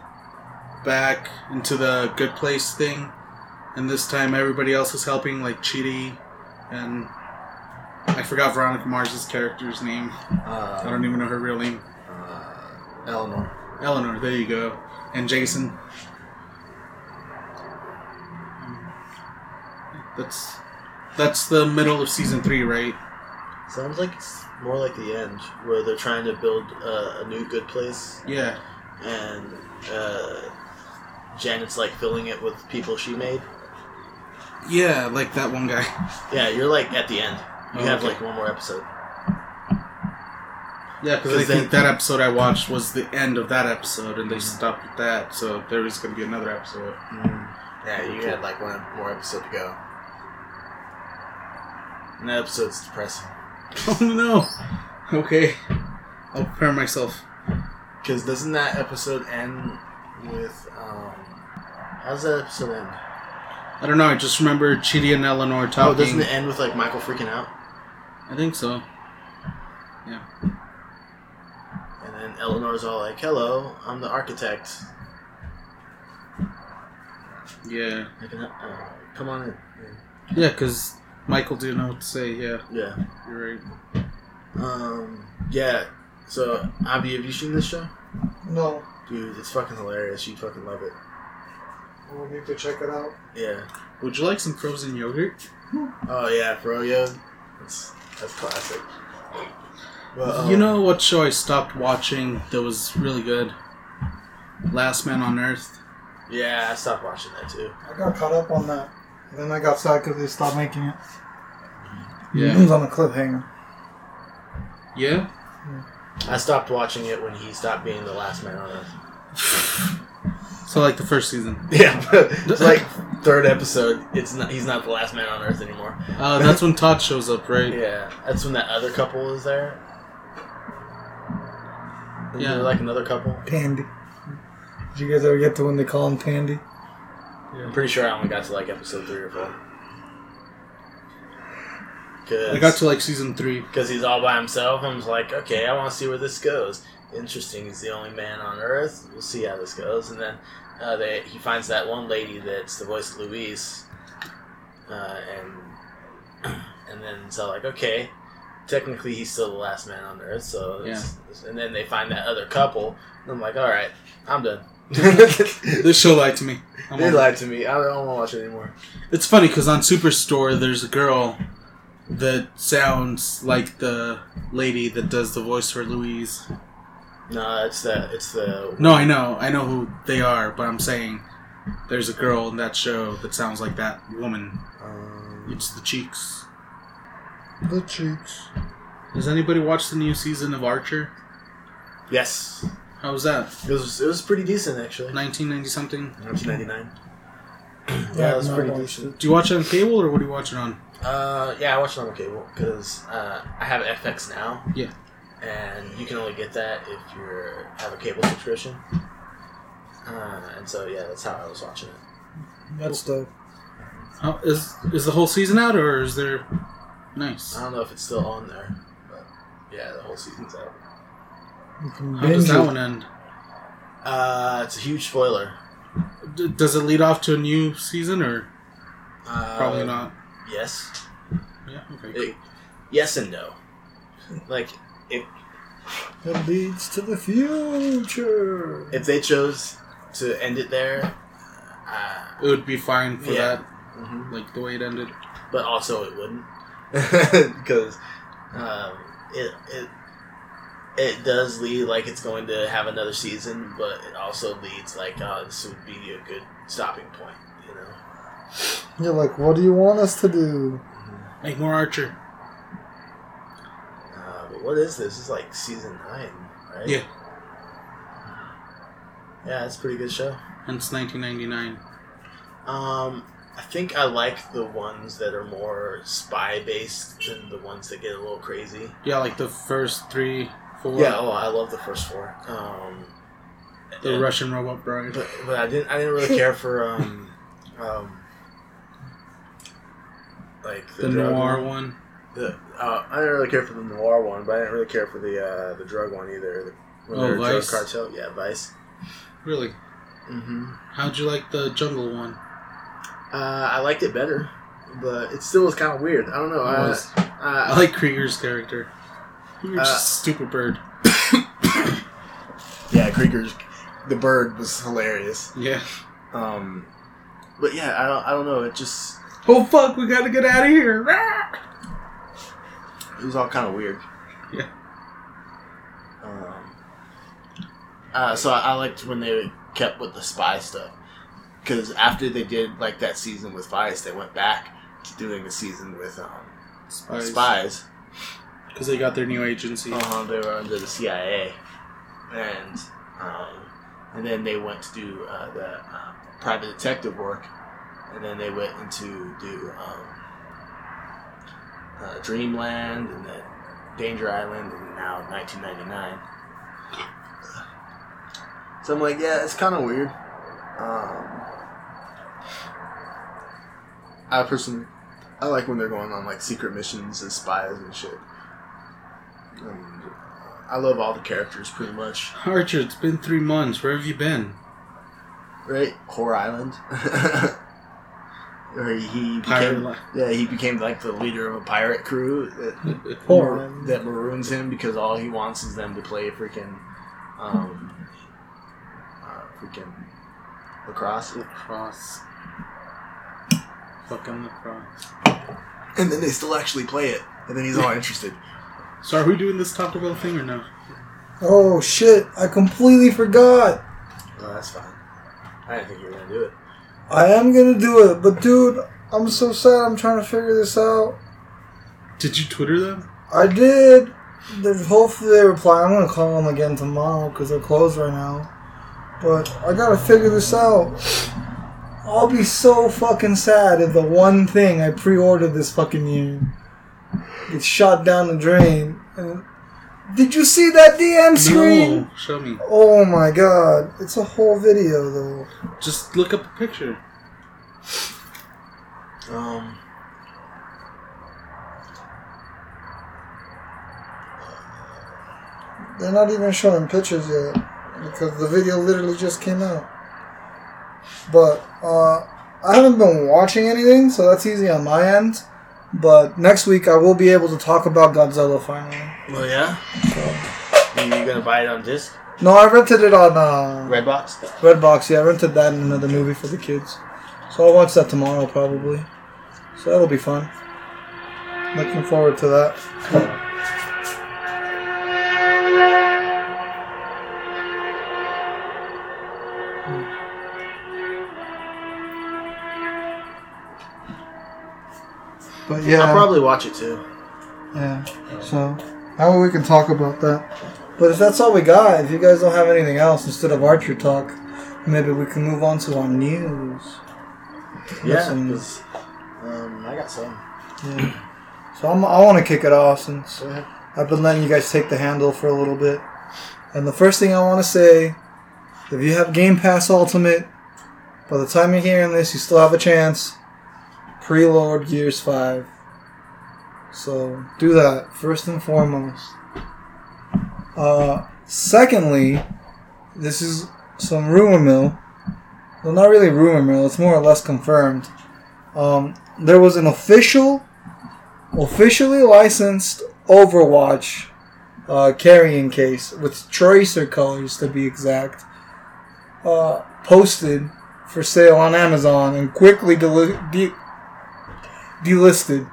back into the good place thing, and this time everybody else was helping, like Chidi, and I forgot Veronica Mars's character's name. uh, I don't even know her real name. uh, Eleanor. Eleanor, there you go, and Jason. That's that's the middle of season three, right? Sounds like it's more like the end, where they're trying to build uh, a new good place, Yeah. and uh, Janet's like filling it with people she made. Yeah, like that one guy. Yeah, you're like at the end. You Oh, have okay. like one more episode. Yeah, because I 'Cause think that episode I watched was the end of that episode, and they stopped at that, so there is going to be another episode. Yeah, you had like one more episode to go. And that episode's depressing. Oh no! Okay, I'll prepare myself. Because doesn't that episode end with um? How's that episode end? I don't know. I just remember Chidi and Eleanor talking. Oh, talking. doesn't it end with like Michael freaking out, I think so. Yeah. And then Eleanor's all like, "Hello, I'm the architect. Yeah, I can uh, come on in." yeah, because Michael didn't know what to say. Yeah, Yeah. you're right. Um. Yeah. So, Abby, have you seen this show? No, Dude, it's fucking hilarious. You'd fucking love it. We'll need to check it out. Yeah. Would you like some frozen yogurt? Oh yeah, Froyo. That's that's classic. Well, um, you know what show I stopped watching that was really good? Last Man on Earth. Yeah, I stopped watching that too. I got caught up on that. And then I got sad because they stopped making it. Yeah. It was on a cliffhanger. Yeah. I stopped watching it when he stopped being the last man on Earth. So like the first season. Yeah, it's like third episode. It's not. He's not the last man on Earth anymore. Uh, that's when Todd shows up, right? Yeah, that's when that other couple is there. Isn't Yeah. there like another couple. Tandy. Did you guys ever get to when they call him Tandy? I'm pretty sure I only got to like episode three or four. Cause, I got to like season three. because he's all by himself. I was like, okay, I want to see where this goes. Interesting. He's the only man on Earth. We'll see how this goes. And then uh, they, he finds that one lady that's the voice of Louise, uh, and and then so like, okay, technically he's still the last man on Earth. So it's- and then they find that other couple. And I'm like, all right, I'm done. This show lied to me. I'm they lied to me. I don't want to watch it anymore. It's funny because on Superstore, there's a girl that sounds like the lady that does the voice for Louise. No, it's the it's the No, I know, I know who they are, but I'm saying there's a girl in that show that sounds like that woman. um, It's the cheeks. The cheeks. Does anybody watch the new season of Archer? yes. How was that? It was it was pretty decent actually. 1990 something. 1999. Yeah, Yeah, it was pretty not watched decent. Do you watch it on cable or what do you watch it on? Uh, yeah, I watch it on cable because uh, I have FX now. Yeah. And you can only get that if you have a cable subscription. Uh, and so yeah, that's how I was watching it. That's dope. How, is is the whole season out or is there? Nice. I don't know if it's still on there, but yeah, the whole season's out. How does that one end? Uh, it's a huge spoiler. D- does it lead off to a new season or Uh, probably not? Yes. Yeah. Okay. It- yes and no. Like if It leads to the future. if they chose to end it there, uh, It would be fine for Yeah. that, mhm. like the way it ended. but also it wouldn't because um, it it it does lead like it's going to have another season, but it also leads like oh this would be a good stopping point, you know. You're like, what do you want us to do? Make more Archer. What is this? It's like season nine, right? Yeah. Yeah, it's a pretty good show. Hence 1999. Um, I think I like the ones that are more spy based than the ones that get a little crazy. Yeah, like the first three, four. Yeah, oh, I love the first four. Um, The and- Russian robot bride. but, but I didn't. I didn't really care for um, Um, like The drug noir one. The, uh, I didn't really care for the noir one, but I didn't really care for the uh, the drug one either. The, when Oh, Vice? cartel, yeah, Vice. Really? Mm-hmm. How'd you like the jungle one? Uh, I liked it better, but it still was kind of weird. I don't know. I, uh, I like Krieger's character. Krieger's Uh, just a stupid bird. yeah, Krieger's the bird was hilarious. Yeah. Um, but yeah, I don't, I don't know. It just Oh fuck, we gotta get out of here. It was all kind of weird. Yeah. Um, uh, so I, I liked when they kept with the spy stuff because after they did like that season with Vice, they went back to doing a season with um, Spies. spies. Because they got their new agency. Uh-huh, they were under the CIA, and um, and then they went to do uh, the uh, private detective work, and then they went into do um, uh, Dreamland, and then Danger Island, and now 1999. So I'm like, yeah, it's kind of weird. Um, I personally, I like when they're going on like secret missions and spies and shit. And uh, I love all the characters pretty much. Archer, it's been three months. Where have you been? Right? Whore Island. or he, he Pirate became, yeah, he became like the leader of a pirate crew that, Whore that maroons him because all he wants is them to play freaking, um, uh, freaking lacrosse. Lacrosse. Fucking lacrosse. And then they still actually play it, and then he's all interested. So are we doing this Taco Bell thing or no? Oh shit! I completely forgot. Oh, that's fine. I didn't think you were gonna do it. I am gonna do it, but dude, I'm so sad. I'm trying to figure this out. Did you Twitter them? I did. There's hopefully they reply. I'm gonna call them again tomorrow because they're closed right now. But I gotta figure this out. I'll be so fucking sad if the one thing I pre-ordered this fucking year gets shot down the drain. And did you see that DM screen? No, show me. Oh my god, it's a whole video though. Just look up a picture. Um, They're not even showing pictures yet because the video literally just came out. But uh, I haven't been watching anything, so that's easy on my end. But next week I will be able to talk about Godzilla finally. Well, yeah. So. You gonna buy it on disc? No, I rented it on uh, Redbox? Redbox. Yeah, I rented that in another movie for the kids. So I'll watch that tomorrow probably. So that'll be fun. Looking forward to that. But yeah, I'll probably watch it too. yeah. So how we can talk about that. But if that's all we got, if you guys don't have anything else instead of Archer talk, maybe we can move on to our news. Yeah, um, I got some. Yeah. So I'm, I want to kick it off since I've been letting you guys take the handle for a little bit. And the first thing I want to say, if you have Game Pass Ultimate, by the time you're hearing this, you still have a chance. Preload Gears 5. So do that first and foremost. Uh, secondly, this is some rumor mill. Well, not really rumor mill. It's more or less confirmed. Um, there was an official, officially licensed Overwatch uh, carrying case with tracer colors to be exact, uh, posted for sale on Amazon and quickly deli- de- delisted.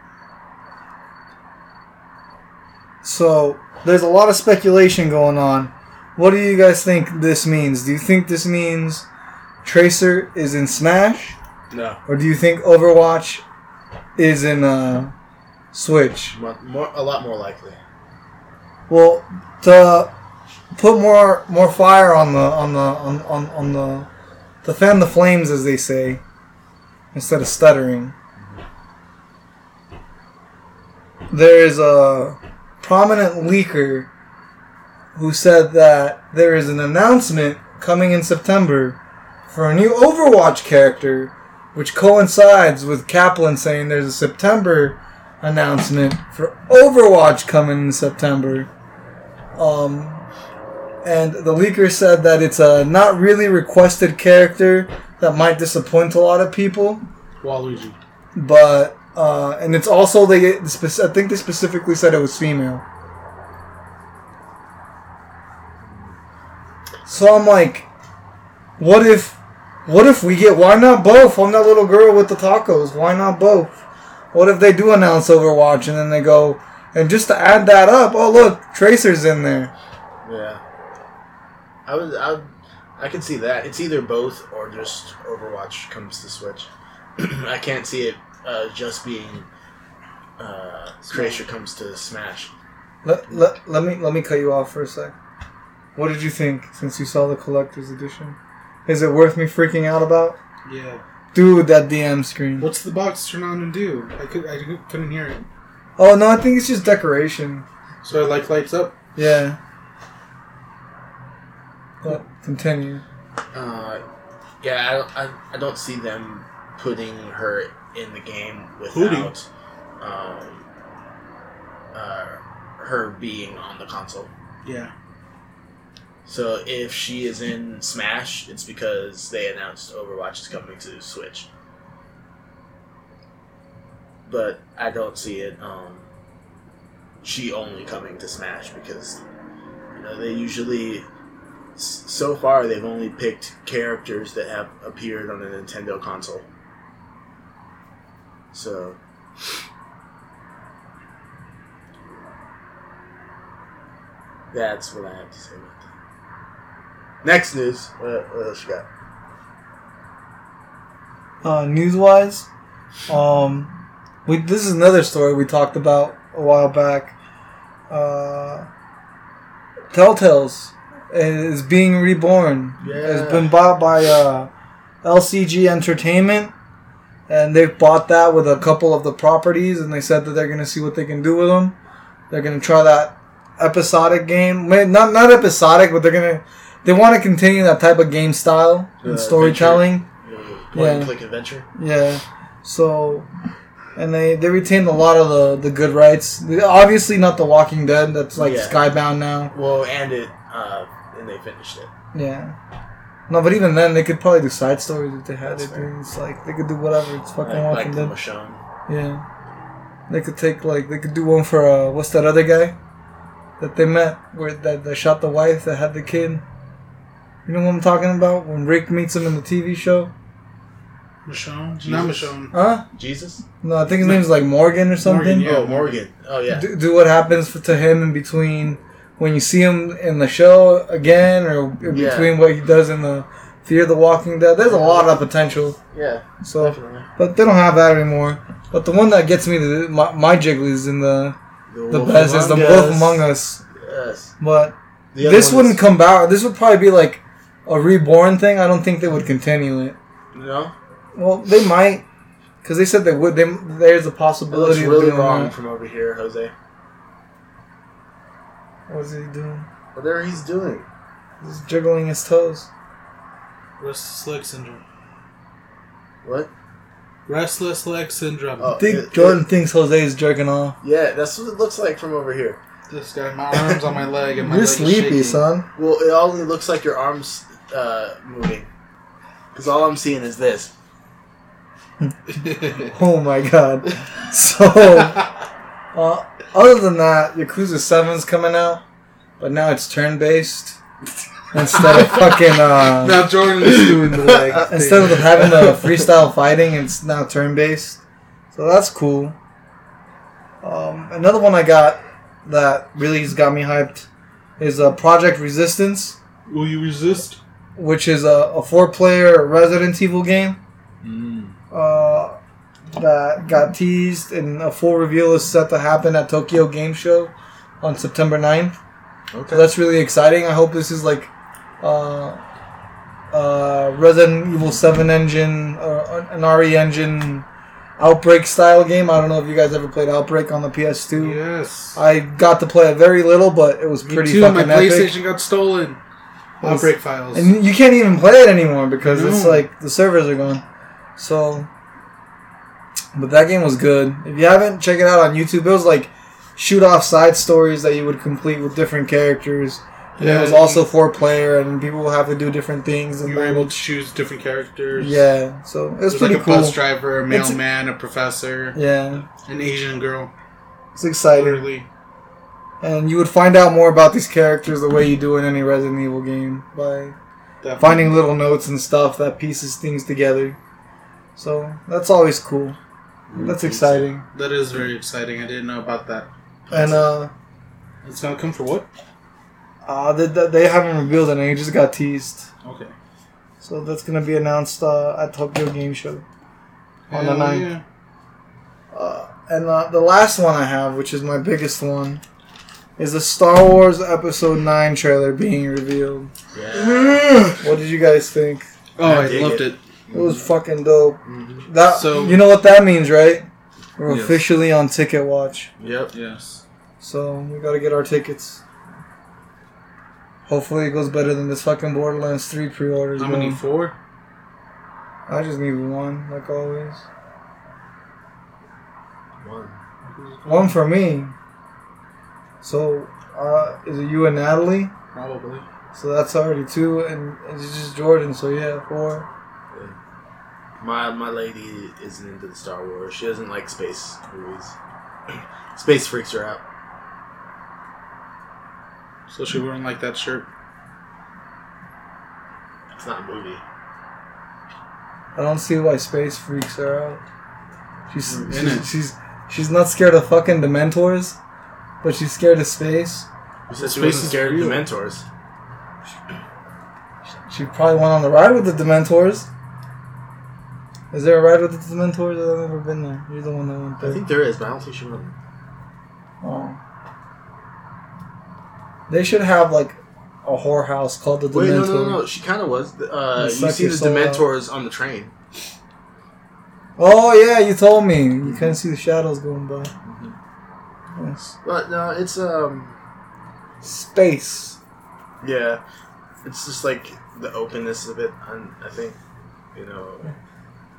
So there's a lot of speculation going on. What do you guys think this means? Do you think this means Tracer is in Smash, No, or do you think Overwatch is in uh, Switch? more, more, a lot more likely. Well, to put more more fire on the on the on, on, on the to fan the flames, as they say, instead of stuttering. There is a prominent leaker who said that there is an announcement coming in September for a new Overwatch character which coincides with Kaplan saying there's a September announcement for Overwatch coming in September. Um, and the leaker said that it's a not really requested character that might disappoint a lot of people, Waluigi. but uh, and it's also they I think they specifically said it was female. So I'm like, what if, what if we get? Why not both? I'm that little girl with the tacos. Why not both? What if they do announce Overwatch and then they go and just to add that up? Oh look, Tracer's in there. Yeah. I was I I can see that. It's either both or just Overwatch comes to Switch. I can't see it uh, just being uh, Tracer comes to Smash. Let, let, let me let me cut you off for a sec. What did you think since you saw the collector's edition? Is it worth me freaking out about? Yeah. Dude, that DM screen. What's the box turn on and do? I could I couldn't hear it. Oh no, I think it's just decoration. So it like lights up. Yeah. But continue. Uh, yeah, I, don't- I, I don't see them putting her in the game without um, uh, her being on the console. Yeah. So if she is in Smash, it's because they announced Overwatch is coming to Switch. But I don't see it. Um, she only coming to Smash because you know they usually. So far, they've only picked characters that have appeared on a Nintendo console. So. That's what I have to say about that. Next news. What, what else you got? Uh, news wise, um, we this is another story we talked about a while back. Uh, Telltale's is being reborn. It's Yeah. been bought by uh, LCG Entertainment, and they've bought that with a couple of the properties, and they said that they're gonna see what they can do with them. They're gonna try that episodic game, not not episodic, but they're gonna they want to continue that type of game style Uh, and storytelling. You know, point and Yeah. click adventure. Yeah. So, and they they retained a lot of the the good rights. Obviously, not The Walking Dead. That's like Yeah. Skybound now. Well, and it, uh, and they finished it. Yeah. No, but even then, they could probably do side stories if they had That's it. fair. dude. It's like they could do whatever. It's fucking Like, like Walking the Dead. Michonne. Yeah. They could take like they could do one for uh what's that other guy that they met where that, that shot the wife that had the kid. You know what I'm talking about? When Rick meets him in the TV show. Michonne? Jesus. Not Michonne. Uh, Huh? Jesus? No, I think his name's like Morgan or something. Morgan, Yeah, oh, Morgan. Oh, yeah. do, do what happens for, to him in between when you see him in the show again or Yeah. between what he does in the Fear the Walking Dead. There's a lot of potential. Yeah, So, definitely. but they don't have that anymore. But the one that gets me to my, my Jiggly's in the the Wolf best is the Wolf. Among Us. Yes. But this wouldn't is- come back. This would probably be like a reborn thing. I don't think they would continue it. No? Well, they might. Because they said they would. They, there's a It looks possibility of really doing wrong that. from over here, Jose. What's he doing? Whatever he's doing. He's jiggling his toes. Restless leg syndrome. What? Restless leg syndrome. Oh. I think it- Jordan thinks Jose is jerking off. Yeah, that's what it looks like from over here. This guy, my arms on my leg and my You're leg is sleepy, shaking. son. Well, it only looks like your arms uh, moving. Because all I'm seeing is this. Oh my god. So, uh, other than that, Yakuza 7's coming out, but now it's turn based instead of fucking. Uh, now Jordan is doing the leg. instead of having the freestyle fighting, it's now turn based. So that's cool. Um, another one I got that really has got me hyped is uh, Project Resistance, Will you resist? which is a, a four player Resident Evil game. uh, that got teased, and a full reveal is set to happen at Tokyo Game Show on September 9th. Okay. So that's really exciting. I hope this is like uh, uh, Resident Evil 7 engine or an RE engine Outbreak style game. I don't know if you guys ever played Outbreak on the PS2. Yes. I got to play it very little, but it was Me pretty too. fucking My epic. PlayStation got stolen. Outbreak files. And you can't even play it anymore because it's like the servers are gone. So, but that game was good. If you haven't, check it out on YouTube. It was like shoot off side stories that you would complete with different characters. And it was also four player, and people will have to do different things. And You were able to choose different characters. yeah, so it was There's pretty like a cool. bus driver, a mailman, a professor, Yeah, an Asian girl. it's exciting. Literally. And you would find out more about these characters the way you do in any Resident Evil game by Definitely. finding little notes and stuff that pieces things together. So that's always cool. That's exciting. That is very exciting. I didn't know about that. And uh, It's gonna come for what? uh they, they- they haven't revealed it. It just got teased. Okay. So that's gonna be announced uh, at Tokyo Game Show on the Hell 9th. yeah. Uh, and uh, the last one I have, which is my biggest one, is the Star Wars Episode Nine trailer being revealed. Yeah. What did you guys think? Oh, I I, loved it. it. It was fucking dope. Mhm. That So- you know what that means, right? We're Yes. officially on Ticket Watch, Yep. Yes. so we gotta get our tickets. Hopefully, it goes better than this fucking Borderlands Three pre-orders. How many? going. Four? I just need one, like always. One. One for me. So, uh, is it you and Natalie? Probably. So that's already two, and it's just Jordan. So yeah, four. My my lady isn't into the Star Wars. She doesn't like space movies. space freaks her out. So she wouldn't like that shirt. It's not a movie. I don't see why space freaks her out. She's In she's, it. she's she's not scared of fucking Dementors, but she's scared of space. Who said she Space wasn't is scared of real. Dementors? She probably went on the ride with the Dementors. Is there a ride with the Dementors? that I've never been there. You're the one that went there. I think there is, but I don't think she went. Oh. They should have like a whorehouse called the Dementor. Wait, Dementor. no, no, no. She kind of was. Uh, You you see the soul out. Dementors on the train. Oh yeah, you told me. You couldn't see the shadows going by. Yes. But no, it's um, Space. yeah, it's just like the openness of it. And I think, you know,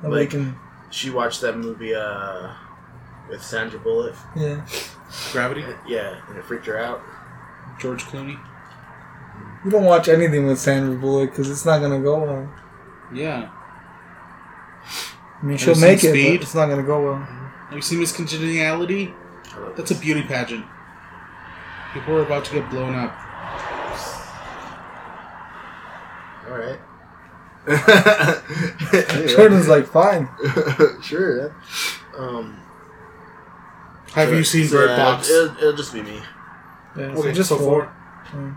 Nobody Like- can. she watched that movie uh with Sandra Bullock. Yeah. Gravity. Yeah, and it freaked her out. George Clooney. You don't watch anything with Sandra Bullock because it's not gonna go well. Yeah. I mean, she'll make it, Speed? but it's not gonna go well. Have you seen Miss Congeniality? That's a beauty pageant. People are about to get blown up. All right. Jordan's like, fine. sure. Yeah. Um, Have so- you seen so, Bird yeah, Box? It'll, it'll just be me. Yeah, so Okay, just so four. four.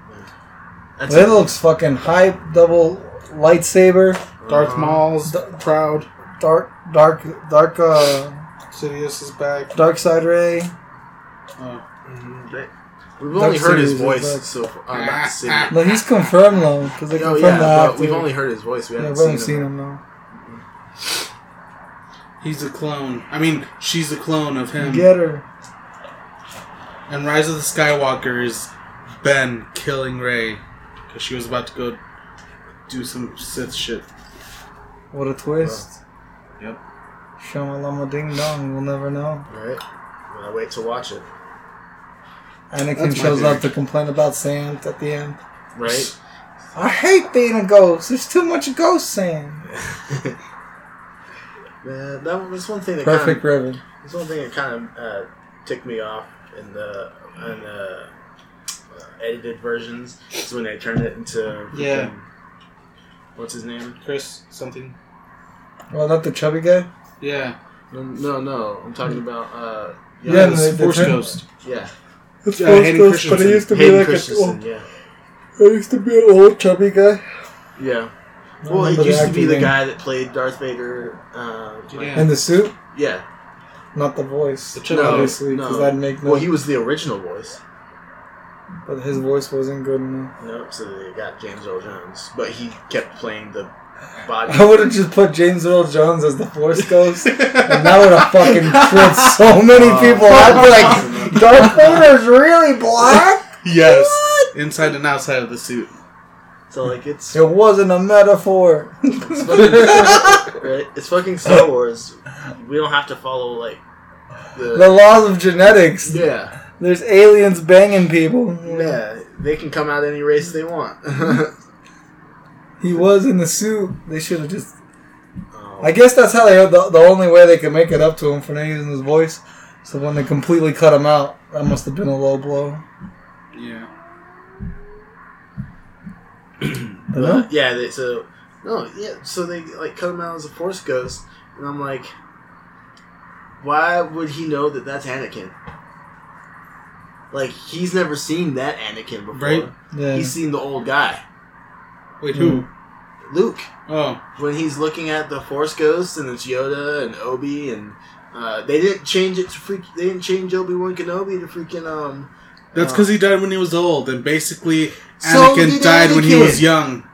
That's That looks fucking hype. Double lightsaber. Darth Uh, Maul's D- proud. Dark, dark, dark, uh, Sidious is back. dark side Rey. Oh. mhm, they- We've Dark only heard his voice, back. so far. I'm not ah, seeing it. No, he's confirmed though, because they Oh confirmed yeah, the actor. we've only heard his voice. We yeah, haven't, we haven't seen, seen him. him though. He's a clone. I mean, she's a clone of him. Get her. And Rise of the Skywalker is Ben killing Rey because she was about to go do some Sith shit. What a twist. Yep. Shamalama ding dong. We'll never know. All right. Well, I wait to watch it. Anakin That's my shows up to complain about sand at the end. Right. I hate being a ghost. There's too much ghost sand. Man, that was one thing that Perfect Kind ribbon. of, that's one thing that kind of uh, ticked me off in the in the uh, edited versions. Is when they turned it into Yeah. freaking- What's his name? Chris, something. Well, not the chubby guy. Yeah. No, no, no. I'm talking about. Uh, Yeah, yeah, no, the they Force Ghost. yeah. It's Yeah, Force Hayden Ghost, but he used to be like Christensen. a. Yeah. He used to be an old chubby guy. Yeah. Well, it remember the used to be the name. guy that played Darth Vader. Uh, like- Yeah. in the suit, yeah. not the voice. The chubby No, obviously, because no. that'd make no. Well, he was the original voice. but his voice wasn't good enough. Nope. So they got James Earl Jones, but he kept playing the body. I would have just put James Earl Jones as the Force Ghost, and that would have fucking tripped so many Oh. people. I'd be like, Darth Vader's really black. Yes. Inside and outside of the suit. So like it's It wasn't a metaphor. it's fucking, right? It's fucking Star Wars. We don't have to follow like the the laws of genetics. yeah There's aliens banging people. yeah. They can come out any race they want. He was in the suit. They should have just. Oh. I guess that's how they. The, the only way they could make it up to him for not using his voice. So when they completely cut him out, that must have been a low blow. Yeah. But no, But yeah, they, so no, yeah, so they like cut him out as a Force ghost, and I'm like, why would he know that that's Anakin? Like he's never seen that Anakin before. Right. yeah. He's seen the old guy, Wait, who? Luke, Oh, when he's looking at the Force ghosts and it's Yoda and Obi and. Uh, they didn't change it to freak. They didn't change Obi Wan Kenobi to freaking um. that's uh, because he died when he was old, and basically So Anakin did died when he was young.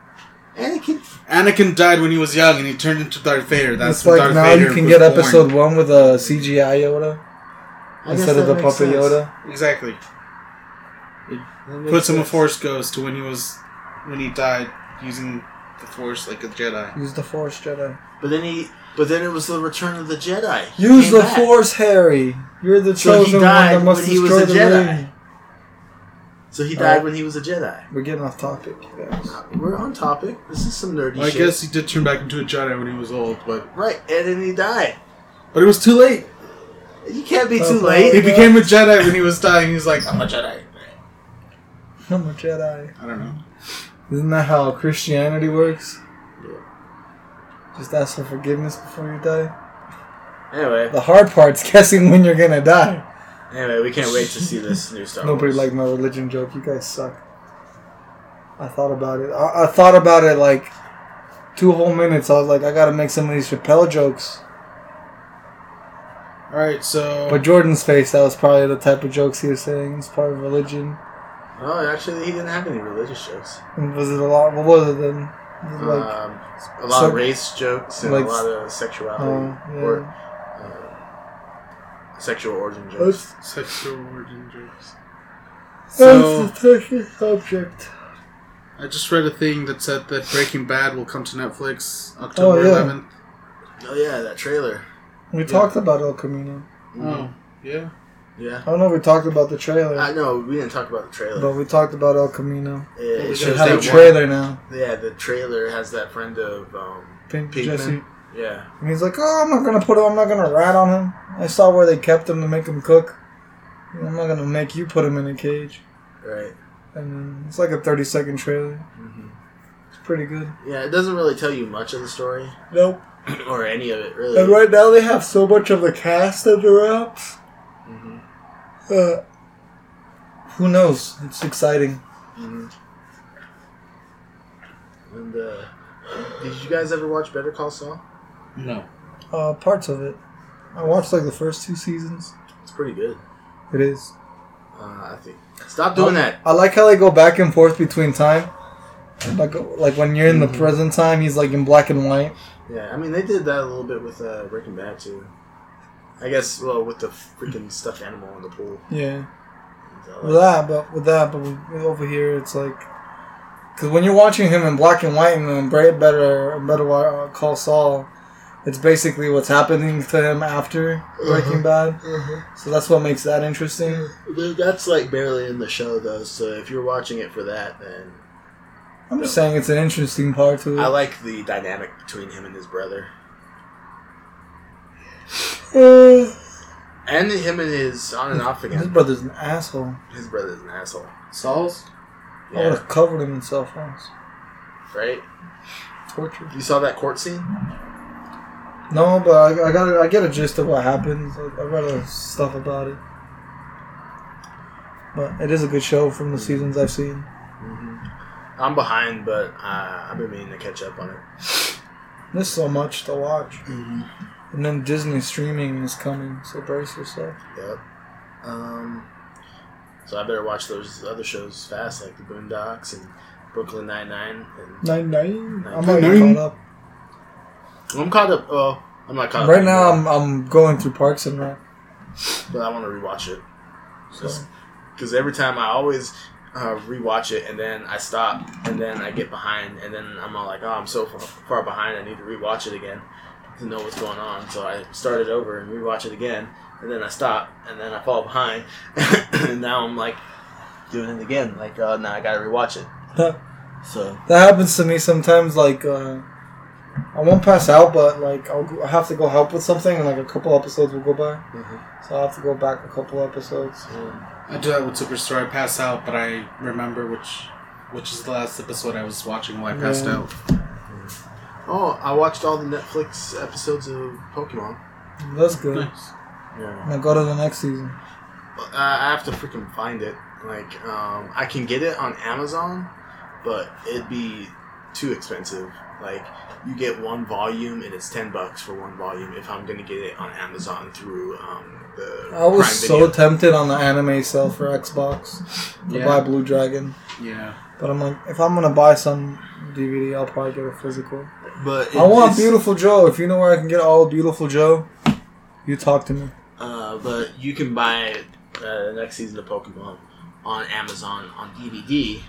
Anakin. Anakin died when he was young, and he turned into Darth Vader. That's it's when like Darth now Vader you can get born. episode one with a CGI Yoda I instead of the makes puppet sense. Yoda. Exactly. That makes Puts him a. Force ghost to when he was when he died using the Force like a Jedi. Use the Force, Jedi. But then he, but then it was the Return of the Jedi. He Use came the back. Force, Harry. You're the So he chosen died one that must when he was destroy a the Jedi. ring. So he died when he was a Jedi. We're getting off topic, you guys. We're on topic. This is some nerdy I shit. guess he did turn back into a Jedi when he was old, but Right, and then he died. but it was too late. You can't be too Uh, He late. became a Jedi when he was dying. He's like, I'm a Jedi. I'm a Jedi. I don't know. Isn't that how Christianity works? Yeah. Just ask for forgiveness before you die. Anyway, The hard part's guessing when you're gonna die. anyway, we can't wait to see this new Star Nobody Wars. liked my religion joke. You guys suck. I thought about it. I, I thought about it like two whole minutes. I was like, I gotta make some of these Chappelle jokes. All right, so But Jordan's face, that was probably the type of jokes he was saying. It's part of religion. Oh, actually, he didn't have any religious jokes. And was it a lot? What was it then? Was it like, um, a lot so- of race jokes and like- a lot of sexuality oh, yeah. or uh, sexual origin jokes. That's, sexual origin jokes. that's So the touchy subject. I just read a thing that said that Breaking Bad will come to Netflix October Oh, yeah. 11th. Oh yeah, that trailer. We talked about El Camino. Oh, yeah. Yeah. I don't know if we talked about the trailer, I know we didn't talk about the trailer. but we talked about El Camino. Yeah, it shows have a that trailer now. Yeah, the trailer has that friend of um, Pink Pinkman. Jesse. yeah. And he's like, oh, I'm not gonna put him. I'm not gonna rat on him. I saw where they kept him to make him cook. I'm not gonna make you put him in a cage. Right. And it's like a 30 second trailer. hmm It's pretty good. Yeah, it doesn't really tell you much of the story Nope. or any of it really. And right now they have so much of the cast the wraps. Uh, who knows? It's exciting. hmm And uh, did you guys ever watch Better Call Saul? No. Uh, parts of it. I watched like the first two seasons. It's pretty good. It is. Uh, I think. Stop doing that. I like how they go back and forth between time. Like, like when you're in the Mhm. present time, he's like in black and white. Yeah, I mean they did that a little bit with uh, Breaking Bad too. I guess well with the freaking stuffed animal in the pool. Yeah. So, uh, With that, but with that, but with, over here, it's like because when you're watching him in black and white and then Bra- better better uh, call Saul, it's basically what's happening to him after Breaking mm-hmm. Bad. Mm-hmm. So that's what makes that interesting. Mm. That's like barely in the show though. So if you're watching it for that, then I'm just saying it's an interesting part to it. I like the dynamic between him and his brother, Uh, and him and his on and off again. his brother's an asshole. His brother's an asshole. Saul's? I would Yeah, have covered him in cell phones. right. Torture. You saw that court scene? No, but I, I got I get a gist of what happens. I, I read a stuff about it. But it is a good show from the seasons I've seen. hmm I'm behind, but uh, I've been meaning to catch up on it. There's so much to watch. Mm-hmm. And then Disney streaming is coming, so brace yourself. Yep. Um, so I better watch those other shows fast, like the Boondocks and Brooklyn Nine Nine. Nine nine. I'm already caught up. I'm caught up. Well, I'm not caught up Right now, I'm I'm going through Parks and Rec. but I want to rewatch it So because every time I always uh, rewatch it, and then I stop, and then I get behind, and then I'm all like, oh, I'm so far, far behind, I need to rewatch it again to know what's going on. So I start it over and rewatch it again, and then I stop, and then I fall behind, and now I'm like doing it again. Like, uh, now I gotta rewatch it. So That happens to me sometimes. Like, uh, I won't pass out, but like I'll go, I have to go help with something, and like a couple episodes will go by, so I have to go back a couple episodes. I do that with Superstore. I pass out, but I remember which which is the last episode I was watching while I passed Yeah. out. Oh, I watched all the Netflix episodes of Pokemon. That's good. Nice. Yeah. Now go to the next season. I have to freaking find it. Like, um, I can get it on Amazon, but it'd be too expensive. Like, you get one volume and it's ten bucks for one volume. If I'm gonna get it on Amazon through um, the I was Prime so Video. tempted on the anime sale for Xbox to Yeah. buy Blue Dragon, Yeah. But I'm like, if I'm gonna buy some DVD, I'll probably get a physical. but I want Beautiful Joe. If you know where I can get all Beautiful Joe, you talk to me. Uh, but you can buy uh, the next season of Pokemon on Amazon on DVD.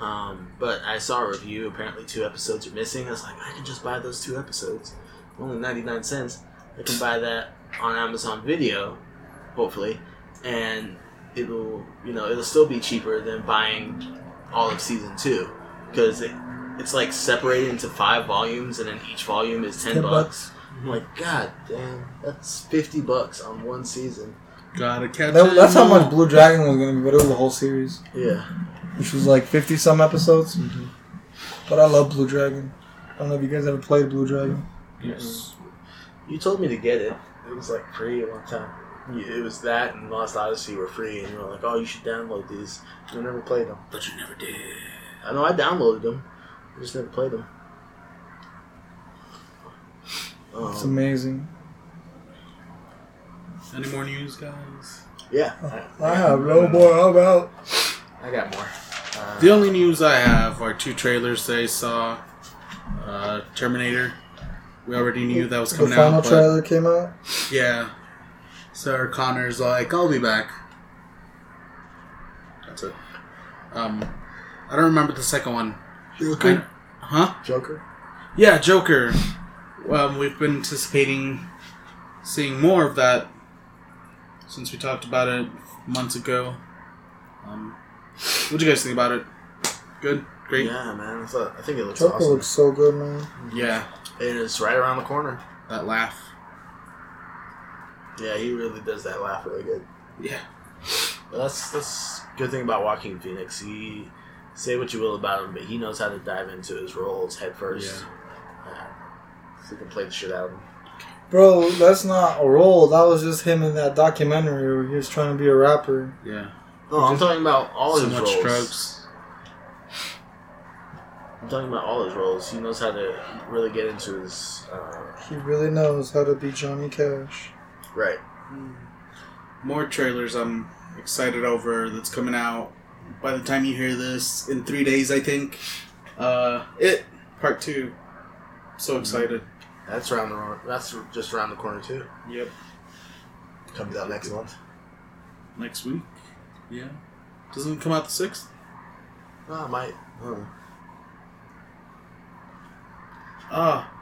Um, but I saw a review. Apparently, two episodes are missing. I was like, I can just buy those two episodes, only ninety nine cents. I can buy that on Amazon Video, hopefully, and it'll you know it'll still be cheaper than buying all of season two because it, it's like separated into five volumes, and then each volume is ten bucks. I'm like, God damn, that's fifty bucks on one season. Gotta catch That, that's how much. Blue Dragon was gonna be, but it was a whole series, Yeah. which was like fifty some episodes. Mm-hmm. But I love Blue Dragon. I don't know if you guys ever played Blue Dragon. Yes. You told me to get it. It was like free at one time. You- It was that and Lost Odyssey were free, and you were like, "Oh, you should download these." I never played them. But you never did. I know I downloaded them. I just never played them. It's Um, amazing. Any more news, guys? yeah, I have no more. How about? I got more. Uh, The only news I have are two trailers that I saw. Uh, Terminator. We already knew that was coming. The coming final out, but trailer came out. yeah. Sarah Connor's like, I'll be back. That's it. Um, I don't remember the second one. Joker. I- huh? Joker. Yeah, Joker. Well, we've been anticipating seeing more of that since we talked about it months ago. Um, what do you guys think about it? Good, great. Yeah, man. I, thought, I think it looks Joker awesome. looks so good, man. Yeah, it's right around the corner. that laugh. Yeah, he really does that laugh really good. Yeah, But that's that's good thing about Joaquin Phoenix. He say what you will about him, but he knows how to dive into his roles head first. Yeah. So he can play the shit out of him. Bro, that's not a role. That was just him in that documentary where he was trying to be a rapper. yeah. No, I'm talking about all so his much roles. drugs. I'm talking about all his roles. He knows how to really get into his uh, He really knows how to be Johnny Cash. Right. More trailers. I'm excited over that's coming out. By the time you hear this, in three days, I think. Uh, it part two. So excited. That's around the that's just around the corner too. Yep. Comes out next month. Next week. Yeah. Doesn't it come out the sixth? Oh, I might. Huh. Ah,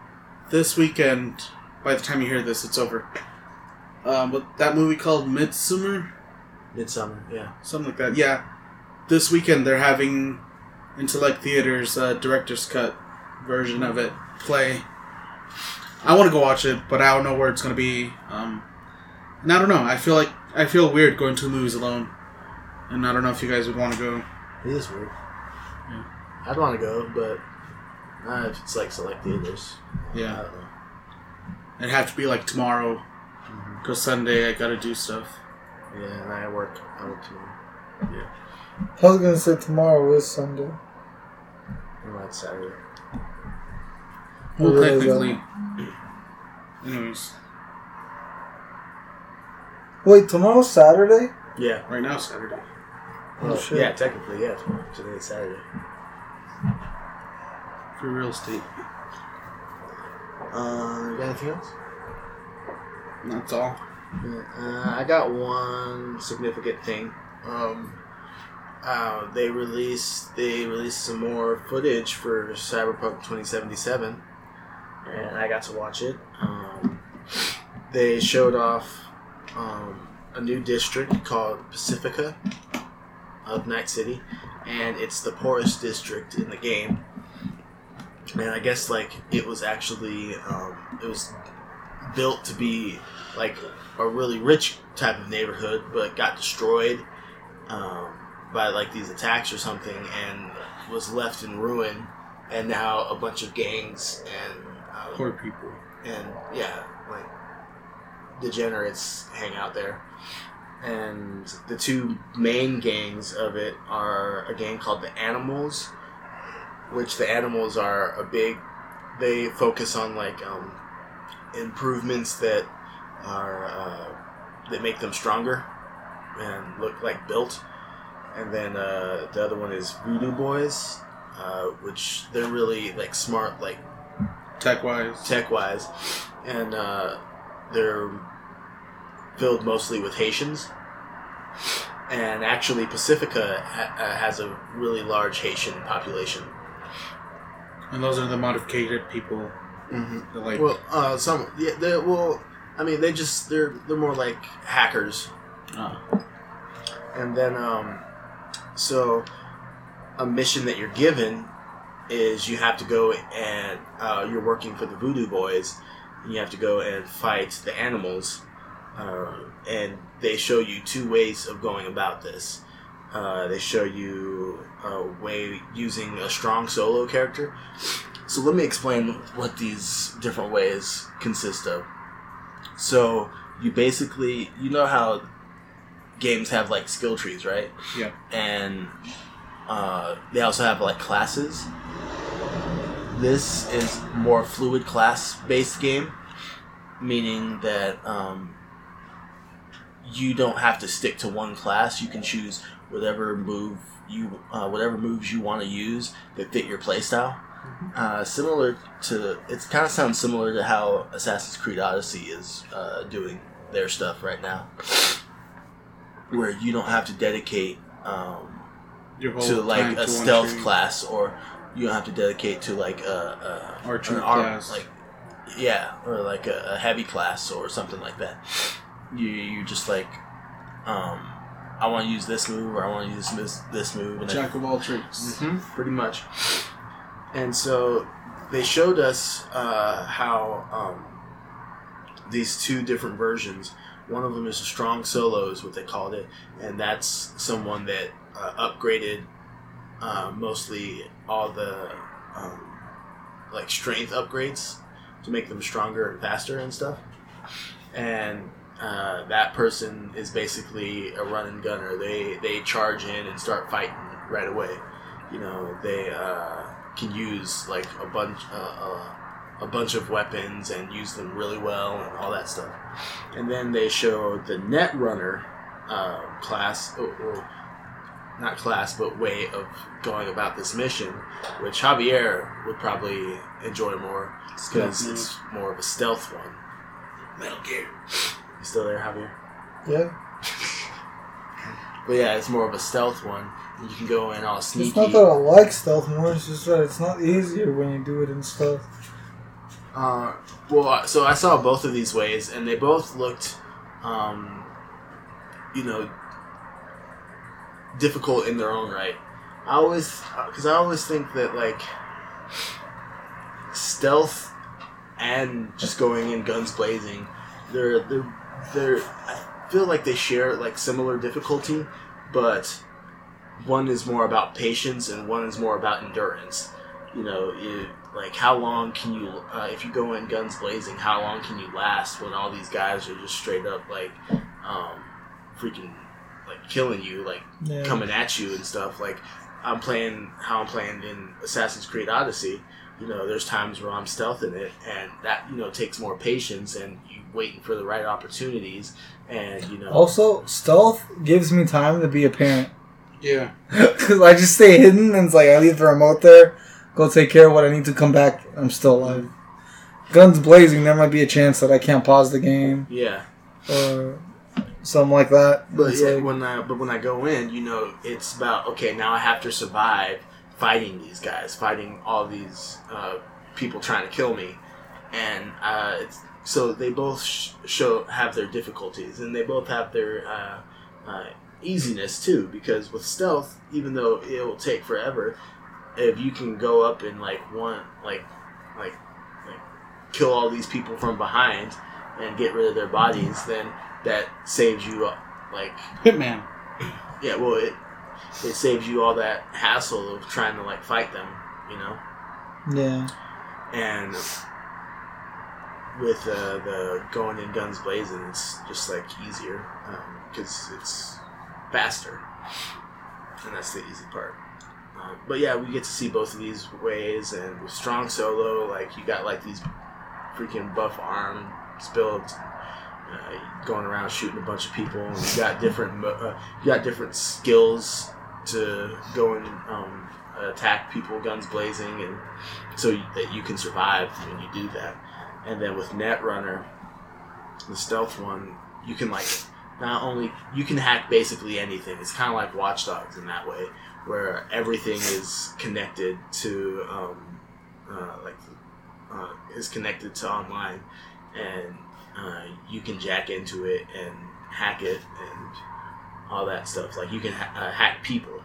this weekend. By the time you hear this, it's over. Um, but that movie called Midsommar, Midsommar. Yeah. something like that. Yeah, this weekend they're having Intellect Theater's uh, director's cut version of it play. I want to go watch it, but I don't know where it's gonna be. Um, and I don't know. I feel like I feel weird going to the movies alone, and I don't know if you guys would want to go. It is weird. Yeah. I'd want to go, but not if it's like select theaters. Yeah, I don't know. it'd have to be like tomorrow, because Sunday I gotta do stuff. Yeah, and I work. I work tomorrow. Yeah. I was gonna say tomorrow is Sunday. Or that's Saturday. I Well, realize technically. Anyways, Wait, tomorrow's Saturday? Yeah. right now Saturday. Oh, Well, shit. Yeah, technically, yeah. Tomorrow. Today's Saturday. For real estate. Uh, you got anything else? That's all. Uh, I got one significant thing. Um, uh, they released they released some more footage for Cyberpunk 2077, and I got to watch it. Um, they showed off um, a new district called Pacifica of Night City, and it's the poorest district in the game. And I guess like it was actually um, it was built to be like a really rich type of neighborhood, but got destroyed um, by like these attacks or something, and was left in ruin. And now a bunch of gangs and um, Poor people. and yeah, like degenerates hang out there. And the two main gangs of it are a gang called the Animals, which the Animals are a big. They focus on like um, improvements that are uh, that make them stronger and look like built. And then uh, the other one is Voodoo Boys, uh, which they're really like smart, like Tech wise. tech wise, and uh, they're filled mostly with Haitians. And actually, Pacifica ha- uh, has a really large Haitian population. And those are the modified people. Mm-hmm. Like, Well, uh, some yeah, they well, I mean, they just they're they're more like hackers. uh, And then, um, so a mission that you're given is you have to go and uh, you're working for the Voodoo Boys. And you have to go and fight the animals, uh, and they show you two ways of going about this. Uh, they show you a way using a strong solo character. So let me explain what these different ways consist of. So you basically, you know how games have like skill trees, right? Yeah. And uh, they also have like classes. This is more fluid class based game, meaning that um, you don't have to stick to one class. You can choose whatever move you, uh, whatever moves you want to use that fit your playstyle. Uh, similar to, it kind of sounds similar to how Assassin's Creed Odyssey is uh, doing their stuff right now, where you don't have to dedicate um, your whole to like a to stealth class, or you don't have to dedicate to like a, a Archer an arm- class. like yeah, or like a, a heavy class or something like that. You you just like, um, I want to use this move or I want to use this this move, and Jack of all trades. hmm pretty much. And so they showed us uh, how um, these two different versions. One of them is a strong solo, is what they called it, and that's someone that uh, upgraded uh, mostly all the um, like strength upgrades to make them stronger and faster and stuff. And uh, that person is basically a run and gunner. They they charge in and start fighting right away. You know, they uh, can use like a bunch uh, uh, a bunch of weapons and use them really well and all that stuff. And then they show the net runner uh, class or, or not class but way of going about this mission, which Javier would probably enjoy more because Stealth it's more of a stealth one. Metal Gear. You still there, Javier? Yeah. But yeah, it's more of a stealth one. You can go in all sneaky. It's not that I like stealth more. It's just that it's not easier when you do it in stealth. Uh, well, uh, so I saw both of these ways, and they both looked, um, you know, difficult in their own right. I always, because I always think that like stealth and just going in guns blazing, they're they're they're. I feel like they share like similar difficulty, but one is more about patience and one is more about endurance. You know, you, like how long can you, uh, if you go in guns blazing, how long can you last when all these guys are just straight up like, um, freaking, like killing you, like Yeah. coming at you and stuff. Like I'm playing how I'm playing in Assassin's Creed Odyssey. You know, there's times where I'm stealthing it, and that you know takes more patience and you waiting for the right opportunities, and you know. Also, stealth gives me time to be a parent. Yeah. Because I just stay hidden and it's like I leave the remote there, go take care of what I need to come back. I'm still alive. Guns blazing, there might be a chance that I can't pause the game. Yeah, Or something like that. But It's yeah, like- when I but when I go in, you know, it's about okay. Now I have to survive fighting these guys, fighting all these uh, people trying to kill me, and uh, it's, so they both sh- show have their difficulties, and they both have their uh, uh, easiness too. Because with stealth, even though it will take forever, if you can go up and like one like like like kill all these people from behind and get rid of their bodies, then that saves you uh, like Hitman. yeah, well, it it saves you all that hassle of trying to like fight them, you know. yeah, And with uh, the going in guns blazing, it's just like easier because it's faster, and that's the easy part. Um, but yeah, we get to see both of these ways, and with strong solo, like you got like these freaking buff arm builds. Uh, going around shooting a bunch of people, and you got different uh, you got different skills to go and um, attack people, guns blazing, and so you, that you can survive when you do that. And then with Netrunner, the stealth one, you can like not only you can hack basically anything. It's kind of like Watch Dogs in that way, where everything is connected to um, uh, like uh, is connected to online, and uh, you can jack into it and hack it and all that stuff. Like you can ha- uh, hack people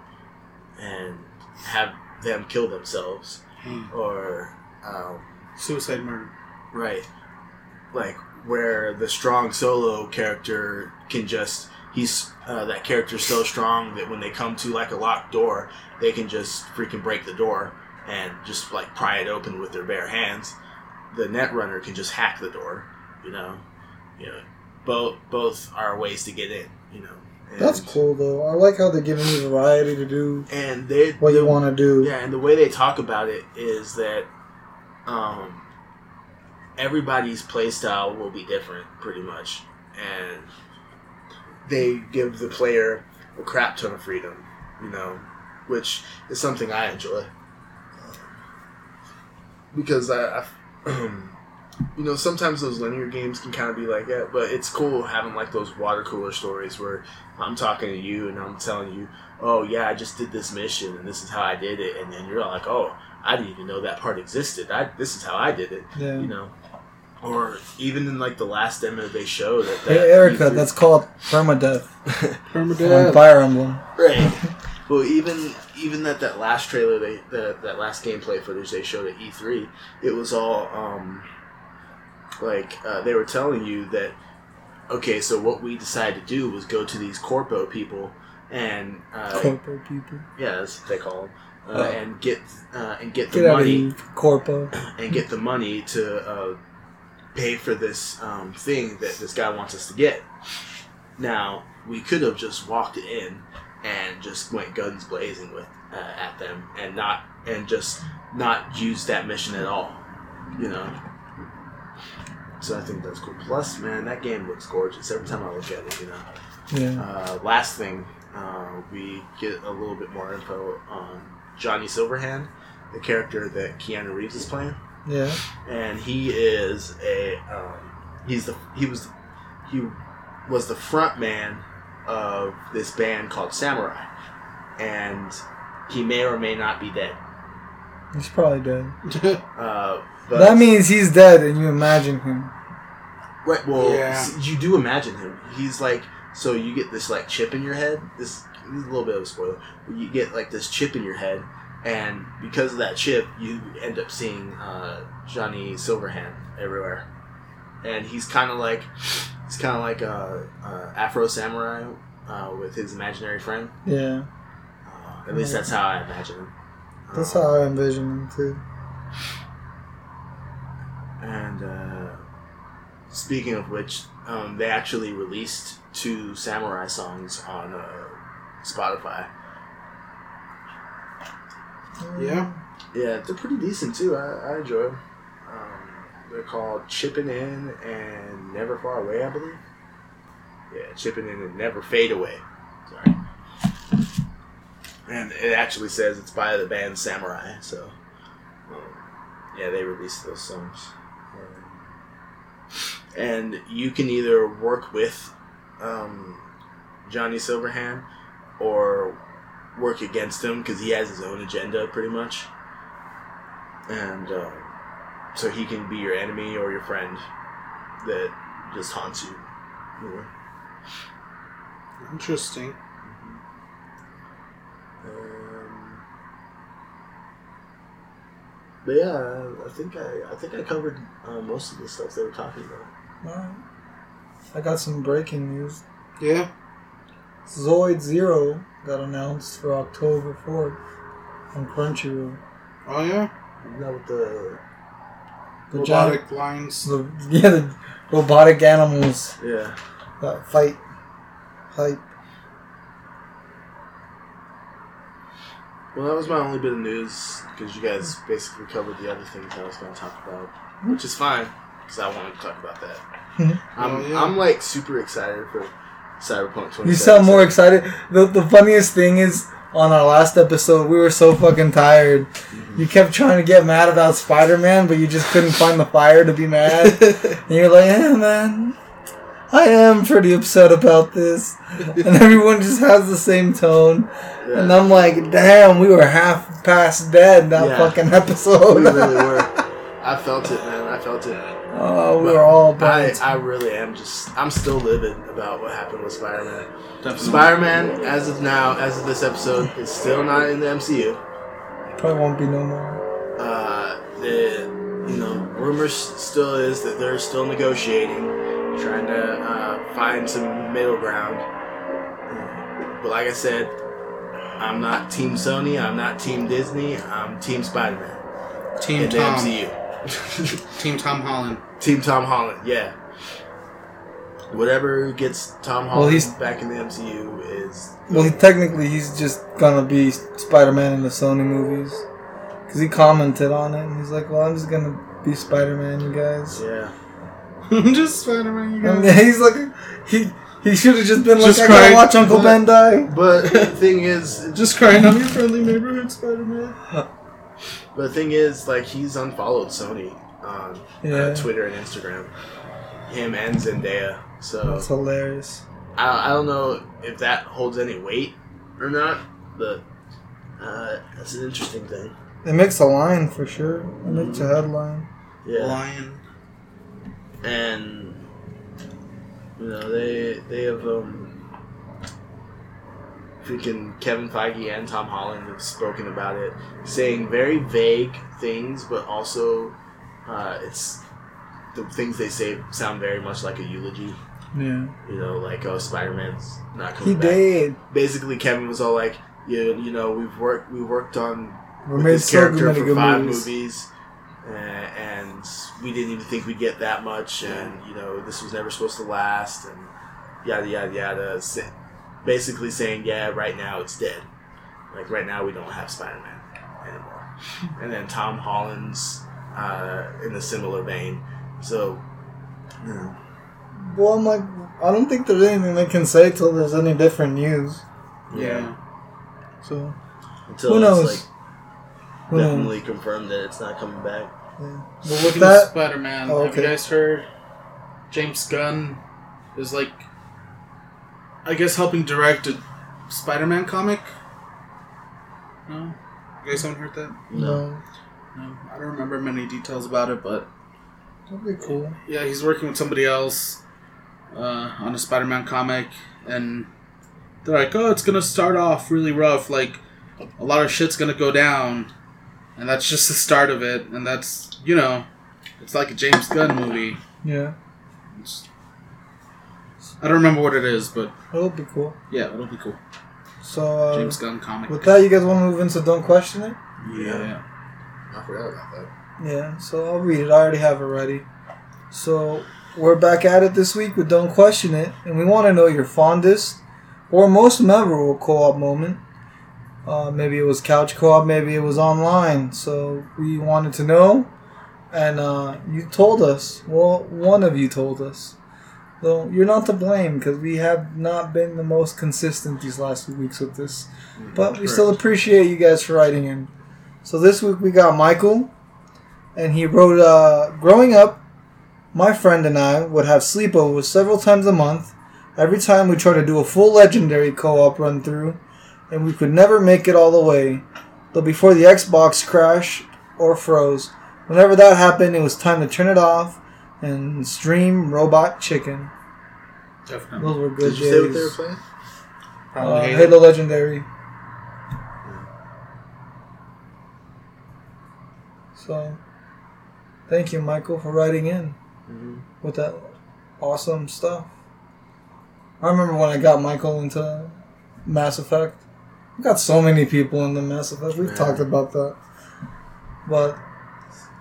and have them kill themselves Hmm. or um, Suicide murder. right like where the strong solo character can just he's uh, that character's so strong that when they come to like a locked door they can just freaking break the door and just like pry it open with their bare hands the net runner can just hack the door you know you know both both are ways to get in you know and, that's cool though. I like how they're giving you variety to do and they what you want to do. yeah, and the way they talk about it is that um, everybody's playstyle will be different, pretty much, and they give the player a crap ton of freedom, you know, which is something I enjoy because I, I you know, sometimes those linear games can kind of be like that, but it's cool having like those water cooler stories where I'm talking to you and I'm telling you, oh yeah, I just did this mission and this is how I did it, and then you're like, oh, I didn't even know that part existed. I this is how I did it, Yeah. you know. Or even in like the last demo they showed that. that Hey Erica, E3 that's called permadeath on Permadeath. Fire Emblem. right. Well, even even that that last trailer they that that last gameplay footage they showed at E3, it was all um like uh, they were telling you that okay, so what we decided to do was go to these corpo people and uh, Corpo people. yeah, that's what they call them, uh, Oh. and get uh, and get the Get out of money here, Corpo. and get the money to uh, pay for this um, thing that this guy wants us to get. Now we could have just walked in and just went guns blazing with uh, at them and not and just not use that mission at all, you know. So I think that's cool. Plus, man, that game looks gorgeous every time I look at it. You know. Yeah. Uh, last thing, uh, we get a little bit more info on Johnny Silverhand, the character that Keanu Reeves is playing, Yeah. and he is a um, he's the he was he was the front man of this band called Samurai, and he may or may not be dead. He's probably dead. Uh, but That means he's dead, and you imagine him. Right. Well, Yeah. you do imagine him. He's like, so you get this like chip in your head. This, this is a little bit of a spoiler. But you get like this chip in your head, and because of that chip, you end up seeing uh, Johnny Silverhand everywhere. And he's kind of like, he's kind of like a, a Afro samurai uh, with his imaginary friend. Yeah. Uh, at least that's how I imagine him. That's Um, how I envision him too. And uh, speaking of which, um, they actually released two samurai songs on uh, Spotify. Yeah. Yeah, they're pretty decent too. I, I enjoy them. Um, they're called Chipping In and Never Far Away, I believe. Yeah, Chipping In and Never Fade Away. Sorry. And it actually says it's by the band Samurai, so um, yeah, they released those songs. Um, and you can either work with um, Johnny Silverhand or work against him because he has his own agenda pretty much, and uh, so he can be your enemy or your friend that just haunts you. more. Interesting. Um, but yeah, I think I I think I covered uh, most of the stuff they were talking about. Alright. I got some breaking news. Yeah. Zoid Zero got announced for October 4th on Crunchyroll. Oh yeah. That what the The Robotic lines. the, yeah, the robotic animals yeah that fight. Hype. Well, that was my only bit of news because you guys basically covered the other things I was going to talk about, which is fine because I wanted to talk about that. I'm, Oh, yeah. I'm like super excited for Cyberpunk 2077. You sound more excited. The, the funniest thing is, on our last episode, we were so fucking tired. Mhm. You kept trying to get mad about Spider Man, but you just couldn't find the fire to be mad. And you're like, yeah, man, I am pretty upset about this. And everyone just has the same tone. Yeah. And I'm like, damn, we were half past dead that Yeah. fucking we episode. really were. I felt it, man. I felt it. Oh, we were all I, bad. I really am just. I'm still livid about what happened with Spider-Man. Spider-Man, as of now, as of this episode, is still not in the MCU. Probably won't be no more. uh, the you know rumors still is that they're still negotiating, trying to uh, find some middle ground. But like I said, I'm not Team Sony. I'm not Team Disney. I'm Team Spider-Man Team in the MCU. Team Tom Holland. Team Tom Holland. Yeah. Whatever gets Tom Holland Well, he's- back in the MCU is Well, he, technically, he's just gonna be Spider Man in the Sony movies. Because he commented on it, and he's like, well, I'm just gonna be Spider Man, you guys. yeah. Just Spider-Man, you And he's like, he he should have just been like, Just I gotta watch Uncle But- Ben die. But the thing is, Just crying on your friendly neighborhood, Spider-Man. But the thing is, like, he's unfollowed Sony on Yeah. uh, Twitter and Instagram. Him and Zendaya. So That's hilarious. I, I don't know if that holds any weight or not, but uh, that's an interesting thing. It makes a line for sure. It makes a headline. Yeah, Lion. and you know they they have um, freaking Kevin Feige and Tom Holland have spoken about it, saying very vague things, but also uh, it's the things they say sound very much like a eulogy. Yeah. You know, like oh, Spider Man's not coming He back. did. Basically, Kevin was all like, "You, you know, we've worked, we worked on We made this so character for five movies. movies, uh, and we didn't even think we'd get that much, and you know, this was never supposed to last, and yada yada yada. Sa- Basically saying, yeah, right now it's dead. Like right now we don't have Spider Man anymore. And then Tom Holland's uh, in a similar vein. So, you know, Well, I'm like, I don't think there's anything they can say till there's any different news. Yeah. So, until Who knows? like who knows? definitely confirmed that it's not coming back. Yeah. But Speaking with of that, Spider-Man, Oh, have you guys heard James Gunn is like, I guess, helping direct a Spider-Man comic? No, you guys haven't heard that? no, No, I don't remember many details about it, but that'd be cool. yeah, he's working with somebody else uh, on a Spider-Man comic, and they're like, "Oh, it's gonna start off really rough. Like, a lot of shit's gonna go down, and that's just the start of it. And that's you know, it's like a James Gunn movie. Yeah, It's, I don't remember what it is, but it'll be cool. yeah, it'll be cool. So, uh, James Gunn comic. with that, you guys want to move into Don't Question It? yeah. I forgot about that. Yeah, so I'll read it. I already have it ready. So we're back at it this week with Don't Question It, and we want to know your fondest or most memorable co-op moment. Uh, maybe it was couch co-op, maybe it was online. So we wanted to know, and uh, you told us. Well, one of you told us. So you're not to blame because we have not been the most consistent these last few weeks with this. But we still appreciate you guys for writing in. So this week we got Michael, and he wrote, uh, Growing up, my friend and I would have sleepovers several times a month Every time we tried to do a full legendary co-op run through, and we could never make it all the way. Though before the Xbox crashed or froze, whenever that happened, it was time to turn it off and stream Robot Chicken. Definitely. Those were good Did you say what they were playing? Uh, Halo. Halo Legendary. So, thank you, Michael, for writing in Mm-hmm. with that awesome stuff. I remember when I got Michael into Mass Effect. We got so many people into Mass Effect. We've Yeah. talked about that. But,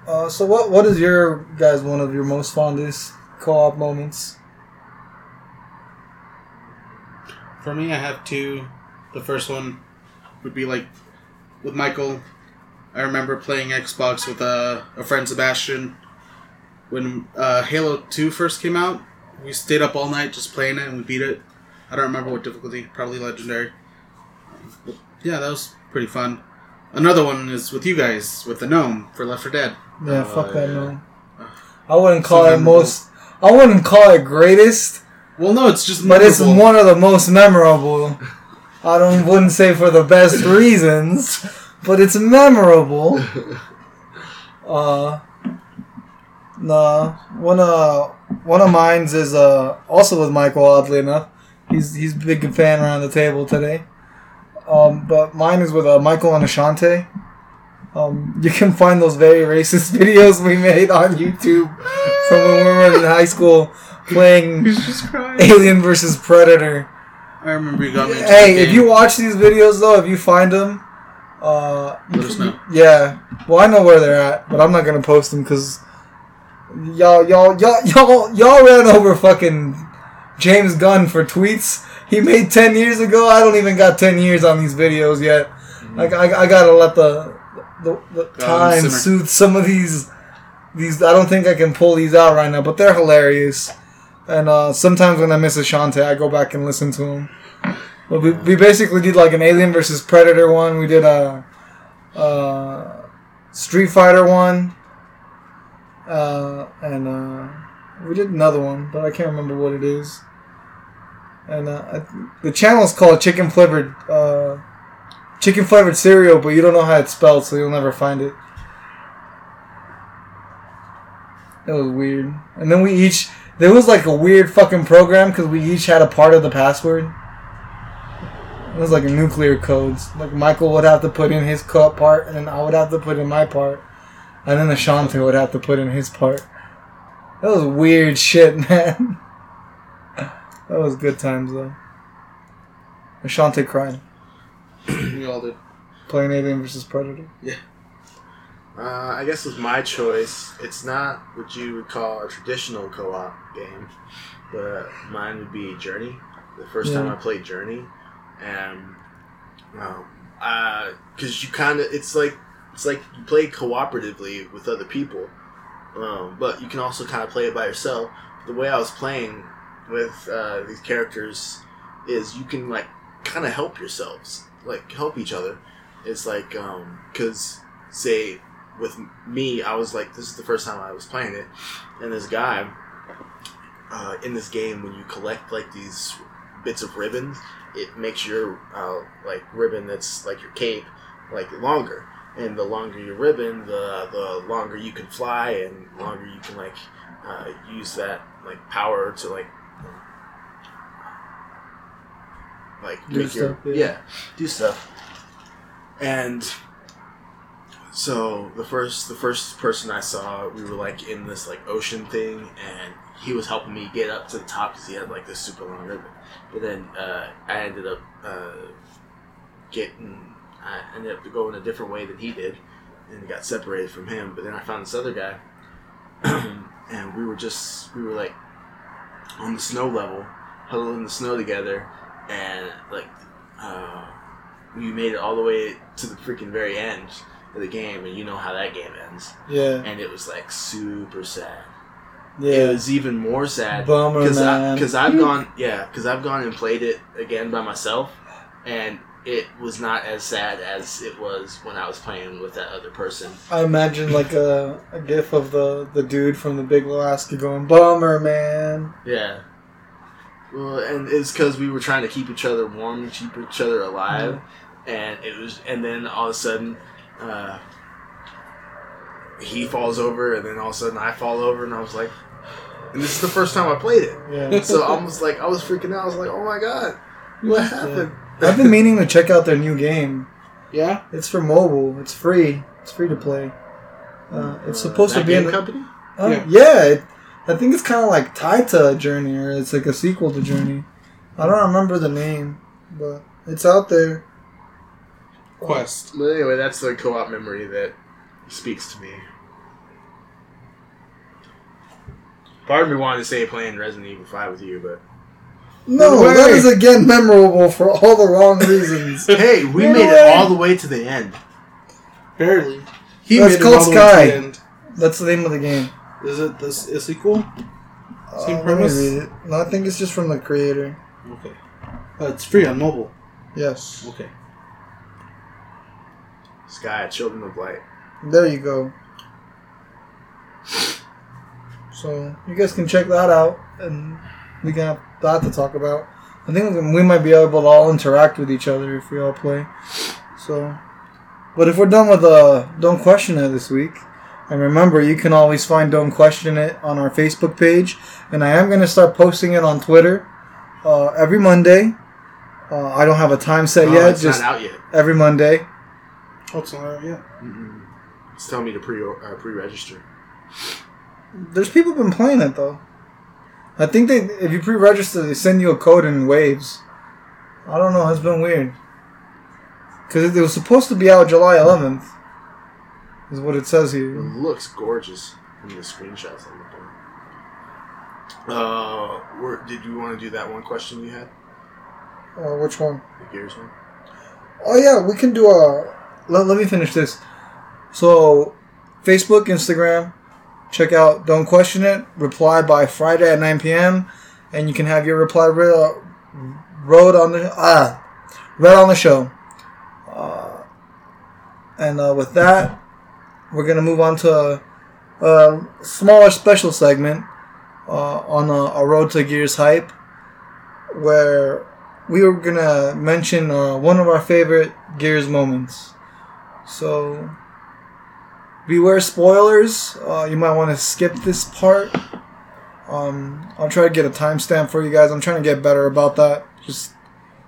uh, so what? What is your guys one of your most fondest co-op moments? For me, I have two. The first one would be like with Michael. I remember playing Xbox with uh, a friend Sebastian when uh, Halo 2 first came out. We stayed up all night just playing it and we beat it. I don't remember what difficulty, probably legendary. But yeah, that was pretty fun. Another one is with you guys with the gnome for Left 4 Dead. Yeah, Oh, fuck that yeah. man. I wouldn't call So it memorable. most. I wouldn't call it greatest, Well, no, it's just but it's one of the most memorable. I don't wouldn't say for the best reasons, but it's memorable. Uh, nah, one uh one of mine's is uh also with Michael. Oddly enough, he's he's a big fan around the table today. Um, but mine is with uh, Michael and Ashante. Um, you can find those very racist videos we made on YouTube from when we were in high school playing He's just crying. Alien versus Predator. I remember you got me. Into Hey, if you watch these videos though, if you find them, uh, Let us know. yeah. Well, I know where they're at, but I'm not gonna post them because y'all, y'all, y'all, y'all, y'all ran over fucking James Gunn for tweets he made ten years ago. I don't even got ten years on these videos yet. Like I, I gotta let the the, the time soothe some of these. These I don't think I can pull these out right now, but they're hilarious. And uh, sometimes when I miss Ashante, I go back and listen to them. But we, we basically did like an Alien versus Predator one. We did a, uh Street Fighter one, uh, and uh, we did another one, but I can't remember what it is. And uh, the channel is called Chicken Flavored uh, Chicken Flavored Cereal, but you don't know how it's spelled, so you'll never find it. That was weird. And then we each there was like a weird fucking program because we each had a part of the password. It was like nuclear codes. Like Michael would have to put in his co- part, and then I would have to put in my part, and then the Ashante would have to put in his part. That was weird shit, man. That was good times though. Ashante cried we all did. playing Alien versus Predator. Yeah. Uh, I guess with my choice, it's not what you would call a traditional co-op game, but mine would be Journey. The first time I played Journey, and um, because you kind of it's like it's like you play cooperatively with other people, um, but you can also kind of play it by yourself. The way I was playing with uh, these characters is you can like kind of help yourselves, like help each other. It's like because say with me, I was like, this is the first time I was playing it, and this guy uh, in this game, when you collect like these bits of ribbons, it makes your uh, like ribbon that's like your cape like longer, and the longer your ribbon, the the longer you can fly, and longer you can like uh, use that like power to like like Do make your yeah. yeah do stuff, and so the first the first person I saw, we were like in this like ocean thing, and he was helping me get up to the top because he had like this super long ribbon. But then uh, I ended up uh, getting I ended up going a different way than he did, and got separated from him. But then I found this other guy, and we were just we were like on the snow level, huddled in the snow together, and like uh, we made it all the way to the freaking very end of the game, and you know how that game ends. Yeah, And it was like super sad. Yeah, it was even more sad Bummer, because man. because I've gone yeah because I've gone and played it again by myself, and it was not as sad as it was when I was playing with that other person. I imagine like a, a gif of the, the dude from the Big Alaska going, "Bummer, man." Yeah, Well, and it's because we were trying to keep each other warm and keep each other alive, and it was, and then all of a sudden, uh, he falls over, and then all of a sudden I fall over, and I was like, and this is the first time I played it, Yeah. so I was like, I was freaking out. I was like, oh my god, what happened? I've been meaning to check out their new game. Yeah. It's for mobile. It's free. It's free to play. Uh, it's supposed That to be in the, company. Oh, Yeah. yeah. it, I think it's kind of like tied to Journey, or it's like a sequel to Journey. I don't remember the name, but it's out there. Quest. But anyway, that's the co-op memory that speaks to me. Part of me wanted to say playing Resident Evil Five with you, but No, No that way. is again memorable for all the wrong reasons. hey, we No made way. it all the way to the end. Barely. He That's made called it all the way Sky. to the end. That's the name of the game. Is it this a sequel? Uh, Same let me premise? read it. No, I think it's just from the creator. Okay. Uh, it's free on mobile. Yes. Okay. Sky, Children of Light. There you go. So you guys can check that out, and we can have that to talk about. I think we might be able to all interact with each other if we all play. So, but if we're done with uh, don't question it this week, and remember you can always find don't question it on our Facebook page, and I am gonna start posting it on Twitter uh, every Monday. Uh, I don't have a time set Oh, yet, it's just not out yet. every Monday. Oh, it's not out yet. Mm-mm. It's telling me to pre uh, pre-register. There's people been playing it though. I think they if you pre-register, they send you a code in waves. I don't know. It's been weird. Cause it was supposed to be out July 11th. Is what it says It here. looks gorgeous from the screenshots I'm looking at. Uh, where, did you want to do that one question you had? Uh, which one? The Gears one? Oh yeah, we can do a. Let, let me finish this. So, Facebook, Instagram, check out. Don't question it. Reply by Friday at 9 p.m. and you can have your reply re- wrote on the ah read on the show. Uh, and uh, with that, we're gonna move on to a, a smaller special segment uh, on a, a road to Gears hype, where we were gonna mention uh, one of our favorite Gears moments. So, beware spoilers. Uh, you might want to skip this part. Um, I'll try to get a timestamp for you guys. I'm trying to get better about that. Just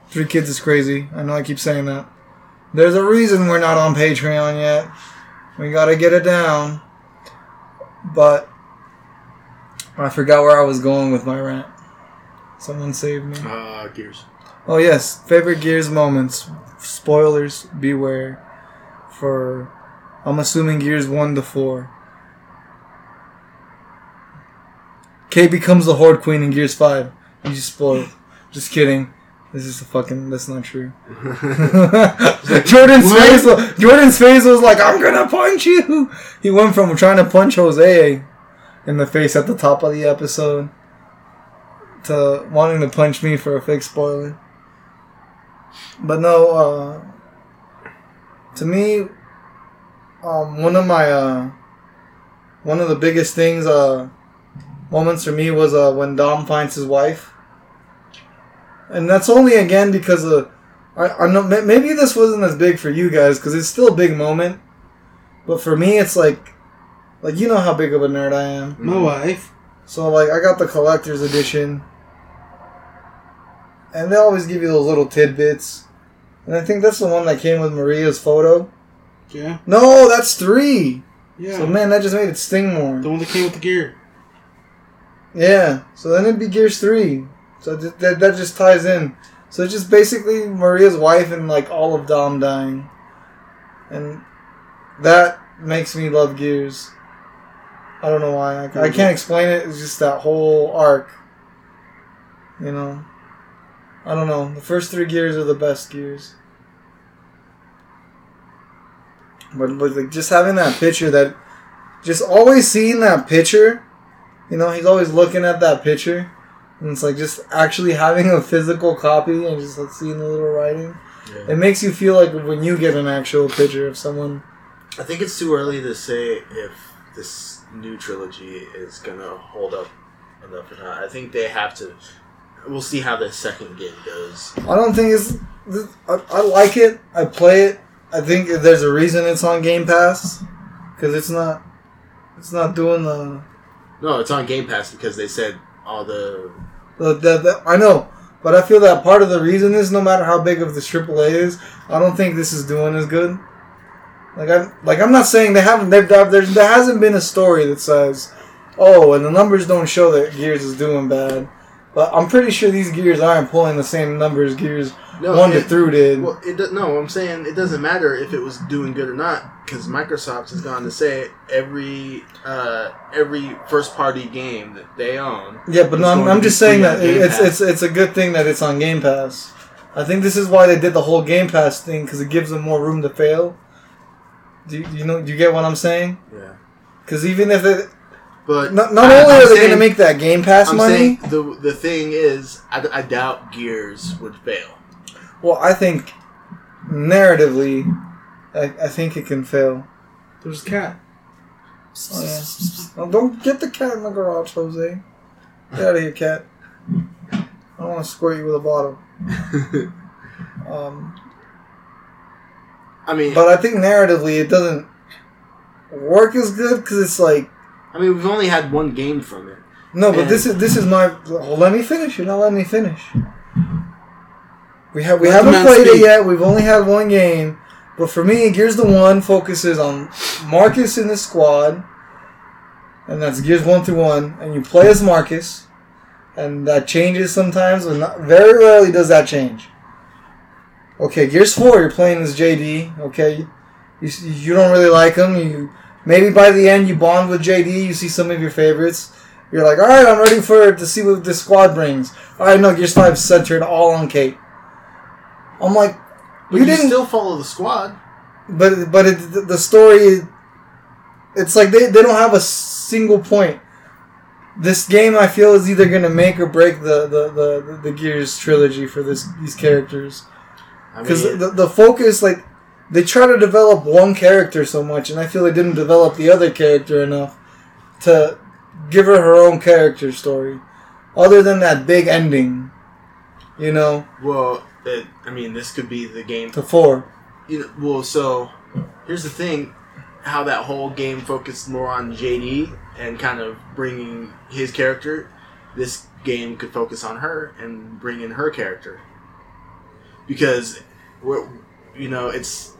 three kids is crazy. I know I keep saying that. There's a reason we're not on Patreon yet. We gotta get it down. But I forgot where I was going with my rant. Someone save me. Uh, Gears. Oh yes, favorite Gears moments. Spoilers, beware. For, I'm assuming Gears one to four. Kait becomes the Horde Queen in Gears five. You just spoiled. Just kidding. This is a fucking. That's not true. Jordan's What? face. Was, Jordan's face was like, "I'm gonna punch you." He went from trying to punch Jose in the face at the top of the episode to wanting to punch me for a fake spoiler. But no, uh, to me, um, one of my uh, one of the biggest things, uh, moments for me was uh, when Dom finds his wife, and that's only again because of I, I know maybe this wasn't as big for you guys because it's still a big moment, but for me it's like, like you know how big of a nerd I am. My mm-hmm. wife. So like I got the collector's edition. And they always give you those little tidbits. And I think that's the one that came with Maria's photo. Yeah. No, that's three. Yeah. So man, that just made it sting more. the one that came with the gear. Yeah. So then it'd be Gears three. So that, that, that just ties in. So it's just basically Maria's wife and like all of Dom dying. And that makes me love Gears. I don't know why. I, I mm-hmm. can't explain it. It's just that whole arc. You know. I don't know. The first three gears are the best gears. But, but like just having that picture that just always seeing that picture, you know, he's always looking at that picture. And it's like just actually having a physical copy and just like seeing the little writing. Yeah. It makes you feel like when you get an actual picture of someone. I think it's too early to say if this new trilogy is gonna hold up enough or not. I think they have to. we'll see how the second game goes. I don't think it's. I, I like it. I play it. I think there's a reason it's on Game Pass because it's not. It's not doing the, No, it's on Game Pass because they said all the the, the, the I know, but I feel that part of the reason is no matter how big of the AAA is, I don't think this is doing as good. Like I'm like I'm not saying they haven't. They've, there's there hasn't been a story that says, oh, and the numbers don't show that Gears is doing bad. But I'm pretty sure these Gears aren't pulling the same numbers Gears no, one to it- through did. Well, it do, no. I'm saying it doesn't matter if it was doing good or not because Microsoft has gone to say every uh, every first party game that they own. Yeah, but no, I'm, I'm just saying that it's Pass. it's it's a good thing that it's on Game Pass. I think this is why they did the whole Game Pass thing because it gives them more room to fail. Do you, you know? Do you get what I'm saying? Yeah, Because even if it, but not, not I- only I'm are they going to make that Game Pass I'm money, the the thing is, I, I doubt Gears would fail. Well, I think narratively, I, I think it can fail. There's a cat. Oh, yeah. Well, don't get the cat in the garage, Jose. Get out of here, cat. I don't want to squirt you with a bottle. Um, I mean, But I think narratively it doesn't work as good because it's like I mean, we've only had one game from it. no, but this is this is my. Well, let me finish. You're not letting me finish. We have we Let haven't played it yet. We've only had one game, but for me, Gears the One focuses on Marcus in the squad, and that's Gears One through One, and you play as Marcus, and that changes sometimes, but not, very rarely does that change. Okay, Gears Four, you're playing as JD. Okay, you you don't really like him. You maybe by the end you bond with JD. You see some of your favorites. You're like, all right, I'm ready for to see what this squad brings. All right, no, Gears Five centered all on Kait. I'm like, But you you, didn't, still follow the squad. but but it, the- the story, it's like they, they don't have a single point. This game, I feel, is either gonna make or break the the, the, the Gears trilogy for this these characters. I Because mean, the, the focus, like, they try to develop one character so much, and I feel they didn't develop the other character enough to give her her own character story, other than that big ending. You know, well, it, I mean, this could be the game to four. you know, well, so here's the thing: how that whole game focused more on JD and kind of bringing his character. This game could focus on her and bring in her character because we're, you know, it's.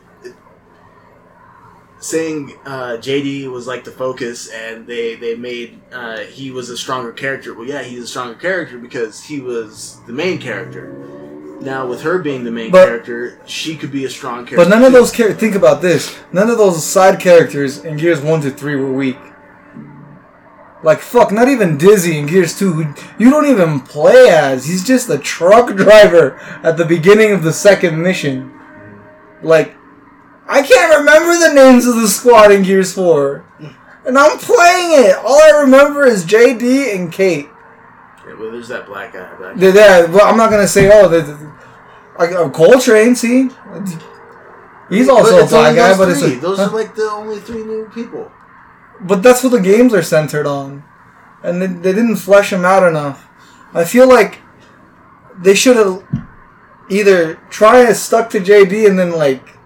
Saying uh, JD was like the focus, and they they made uh, he was a stronger character. Well, yeah, he's a stronger character because he was the main character. Now, with her being the main But- character, she could be a strong character. But none of those characters. Think about this. None of those side characters in Gears one to three were weak. Like fuck, not even Dizzy in Gears two. who You don't even play as. He's just a truck driver at the beginning of the second mission. Like, I can't remember the names of the squad in Gears four, and I'm playing it. All I remember is JD and Kait. Yeah, well, there's that black guy. Black They're there. Well, I'm not gonna say oh, the, the, like uh, Cole Train. See, he's also a black guy, but it's a, those huh? are like the only three new people. But that's what the games are centered on, and they, they didn't flesh him out enough. I feel like they should have either try to stuck to JD and then like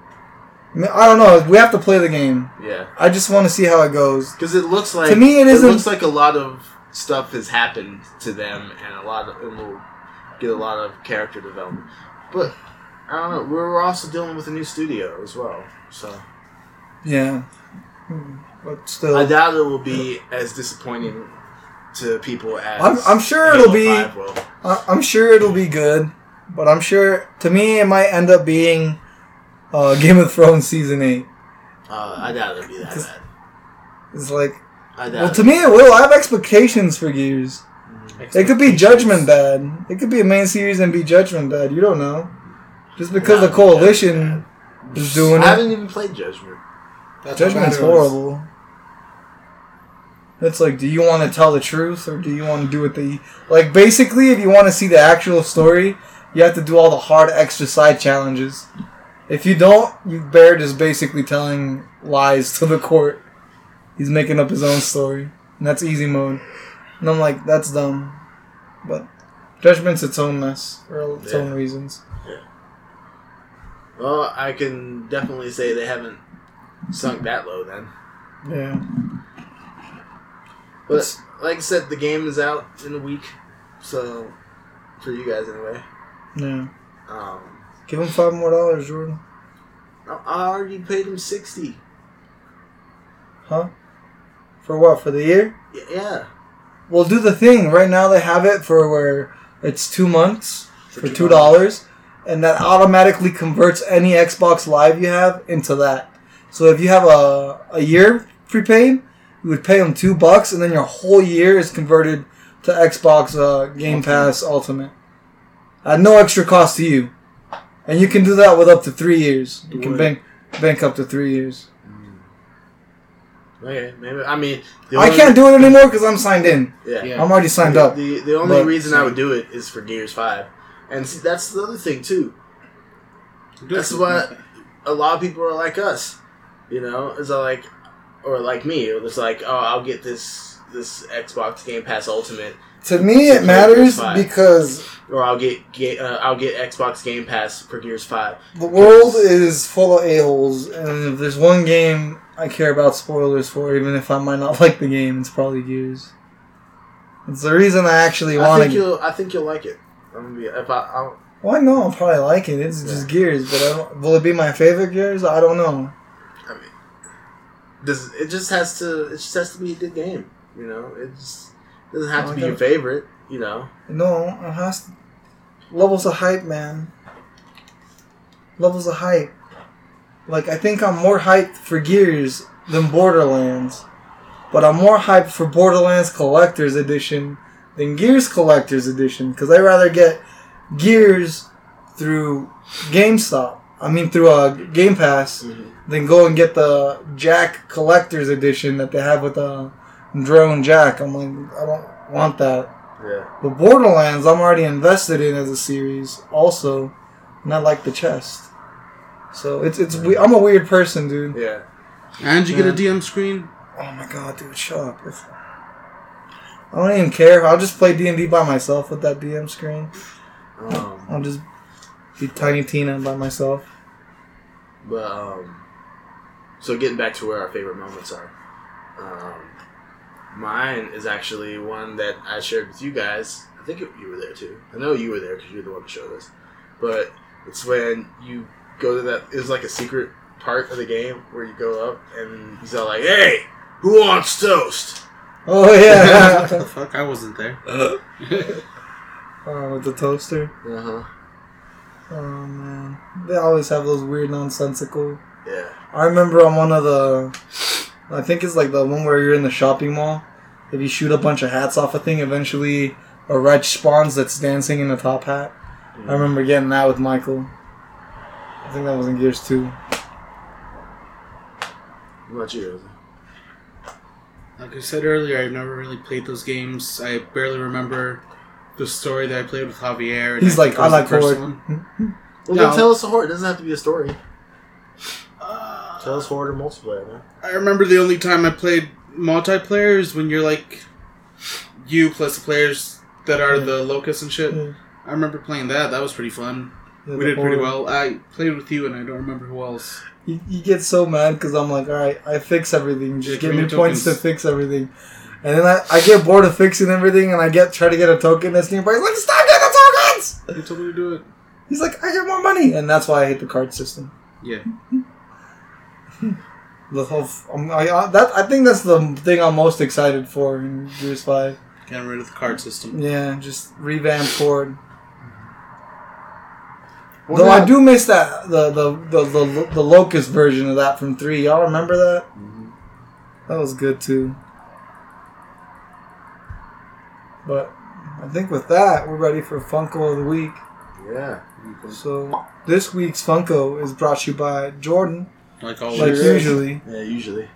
I don't know. We have to play the game. Yeah, I just want to see how it goes. because it looks like To me, it isn't- looks like a lot of stuff has happened to them, and a lot of and we'll get a lot of character development. But I don't know. We're also dealing with a new studio as well, so Yeah, but still, I doubt it will be as disappointing to people as I'm- I'm sure it'll be- I'm sure it'll be good. But I'm sure to me it might end up being uh, Game of Thrones season eight. Uh, I doubt it'll be that bad. It's like I doubt. well to me it will. I have expectations for Gears. It could be Judgment bad. It could be a main series and be Judgment bad. You don't know. Just because the Not coalition is doing it. I it, haven't even played Judgment. That's Judgment's horrible. It's like, do you want to tell the truth or do you want to do what they like? Basically, if you want to see the actual story, you have to do all the hard extra side challenges. If you don't, you Baird is basically telling lies to the court. He's making up his own story, and that's easy mode. And I'm like, that's dumb. But Judgment's its own mess for its Yeah. own reasons. Yeah. Well, I can definitely say they haven't sunk that low then. Yeah. But It's- like I said, the game is out in a week, so for you guys anyway. Yeah. Um, Give him five more dollars, Jordan. I I already paid him sixty. Huh? For what? For the year? Yeah, Well, do the thing. Right now they have it for where it's two months for two dollars, and that automatically converts any Xbox Live you have into that. So if you have a a year prepaid, you would pay them two bucks, and then your whole year is converted to Xbox uh, Game Pass Ultimate at no extra cost to you. And you can do that with up to three years. You can Right. bank bank up to three years. Mm. Okay, maybe. I mean, the I only- can't do it anymore because I'm signed in. Yeah, Yeah. I'm already signed the, up. The the only But- reason I would do it is for Gears Five, and see, that's the other thing too. That's what a lot of people are like us. You know, is like, or like me. It's like, oh, I'll get this this Xbox Game Pass Ultimate, To me, it matters because or I'll get, get uh, I'll get Xbox Game Pass for Gears Five. the world is full of a-holes, and if there's one game I care about spoilers for, even if I might not like the game, it's probably Gears. It's the reason I actually I want think to. you'll I think you'll like it. I'm gonna be if I I'll, Well, I know I'll probably like it. It's just Gears, but I don't, will it be my favorite Gears? I don't know. I mean, does it just has to it just has to be a good game. You know, it's just doesn't have to be your favorite. You know, No, it has to. Levels of hype, man. Levels of hype. Like, I think I'm more hyped for Gears than Borderlands. But I'm more hyped for Borderlands Collector's Edition than Gears Collector's Edition. Because I'd rather get Gears through GameStop. I mean, through a Game Pass. Mm-hmm. Than go and get the Jack Collector's Edition that they have with the drone Jack. I'm like, I don't want that. yeah. But Borderlands, I'm already invested in as a series, also, and I like the chest. So it's it's we- I'm a weird person, dude. Yeah. And you get a DM screen. Oh my god, dude, shut up! If- I don't even care. I'll just play D and D by myself with that DM screen. Um, I'll just be Tiny Tina by myself. but um, so getting back to where our favorite moments are, um, mine is actually one that I shared with you guys. I think you were there too. I know you were there because you're the one to show this. But it's when you go to that. It was like a secret part of the game where you go up and he's all like, "Hey, who wants toast?" Oh yeah. what the fuck? I wasn't there. oh, with the toaster. Uh huh. Oh man, they always have those weird nonsensical. Yeah. I remember on one of the, I think it's like the one where you're in the shopping mall. If you shoot a bunch of hats off a thing, eventually a wretch spawns that's dancing in a top hat. I remember getting that with Michael. I think that was in Gears 2. What about you? Jose? Like I said earlier, I've never really played those games. I barely remember the story that I played with Javier. and He's I like, I it was like the first one. Well, No. then tell us a horror. It doesn't have to be a story. Uh, Tell us horror or multiplayer, man. I remember the only time I played multiplayer is when you're like you plus the players that are Yeah. the locusts and shit. Yeah. I remember playing that. That was pretty fun. Yeah, we did pretty well. I played with you, and I don't remember who else. You, you get so mad because I'm like, alright, I fix everything. Just give me me points to fix everything. And then I, I get bored of fixing everything and I get try to get a token that's nearby. He's like, stop getting the tokens! You told me to do it. He's like, I get more money. And that's why I hate the card system. Yeah. The whole, f- um, I, I, that, I think that's the thing I'm most excited for in Gears 5. Getting rid of the card system. Yeah, just revamp Horde. Well, Though I do miss that the, the the, the the locust version of that from three. Y'all remember that? Mhm. That was good too. But I think with that, we're ready for Funko of the week. Yeah. So this week's Funko is brought to you by Jordan, Like always. like usually. Yeah, usually.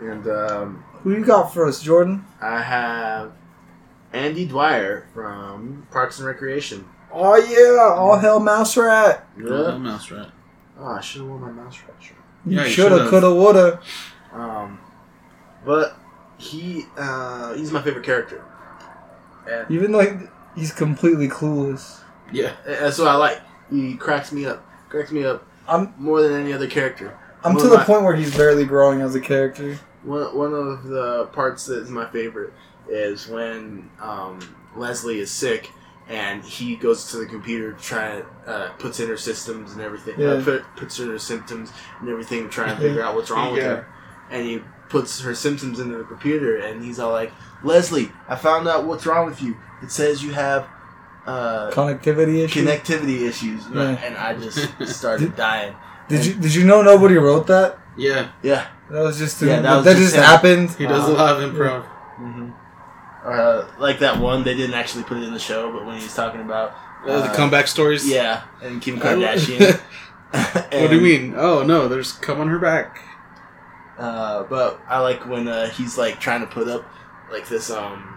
And um, Who you got for us, Jordan? I have Andy Dwyer from Parks and Recreation. Oh yeah, all hell mouse rat. Oh, Yeah. mouse rat. Oh, I should have worn my mouse rat shirt. You Yeah, you shoulda, should've. coulda, woulda. Um, but he uh, he's my favorite character. And Even though He's completely clueless. Yeah. That's what I like. He cracks me up. Cracks me up I'm more than any other character. I'm Well, to the my- point where he's barely growing as a character. One one of the parts that is my favorite is when um, Leslie is sick and he goes to the computer to try and uh, puts in her systems and everything. Yeah. Uh, put, puts in her symptoms and everything trying to try and figure out what's wrong with her. And he puts her symptoms into the computer and he's all like, "Leslie, I found out what's wrong with you. It says you have." Uh, Connectivity issues. connectivity issues, Yeah. and I just started dying. did you did you know nobody wrote that? Yeah. Yeah, That was just Yeah, that, that was that just just happened. He does a lot of improv. hmm Uh, like that one, they didn't actually put it in the show, but when he's talking about Uh, the comeback stories. yeah, and Kim Kardashian. what do you mean? Oh no, there's come on her back. Uh, but I like when uh, he's like trying to put up like this um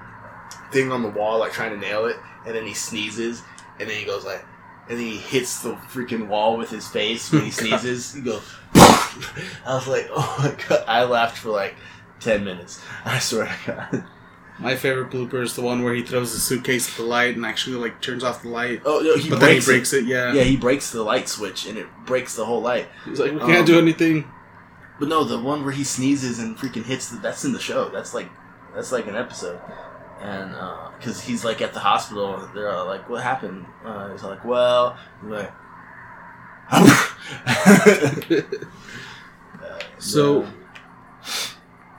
thing on the wall, like trying to nail it, and then he sneezes, and then he goes like, and then he hits the freaking wall with his face when he sneezes. He goes. I was like, oh my god! I laughed for like ten minutes. I swear to God. My favorite blooper is the one where he throws the suitcase at the light and actually like turns off the light. Oh no, he but then he breaks, breaks it. it. Yeah. Yeah, he breaks the light switch, and it breaks the whole light. He's like, we Um, can't do anything. But no, the one where he sneezes and freaking hits the, that's in the show. That's like that's like an episode. And because he's like at the hospital, they're all like, "What happened?" Uh, he's like, "Well," he's like, Uh, So- yeah.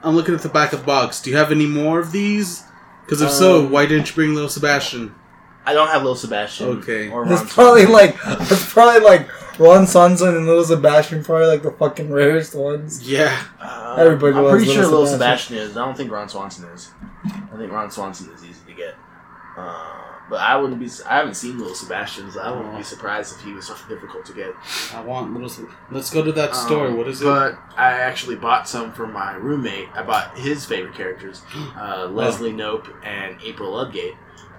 I'm looking at the back of the box. Do you have any more of these? Because if so, Um, why didn't you bring little Sebastian? I don't have little Sebastian. Okay. or Ron It's probably like it's probably like Ron Swanson and Little Sebastian, probably like the fucking rarest ones. Yeah. Uh, Everybody I'm loves pretty sure Lil Lil Sebastian. Sebastian is. I don't think Ron Swanson is. I think Ron Swanson is easy to get. Uh, but I wouldn't be. I haven't seen Little Sebastian, so I wouldn't be surprised if he was difficult to get. I want little. Let's go to that store. Um, what is it? But I actually bought some for my roommate. I bought his favorite characters, uh, Leslie Knope and April Ludgate.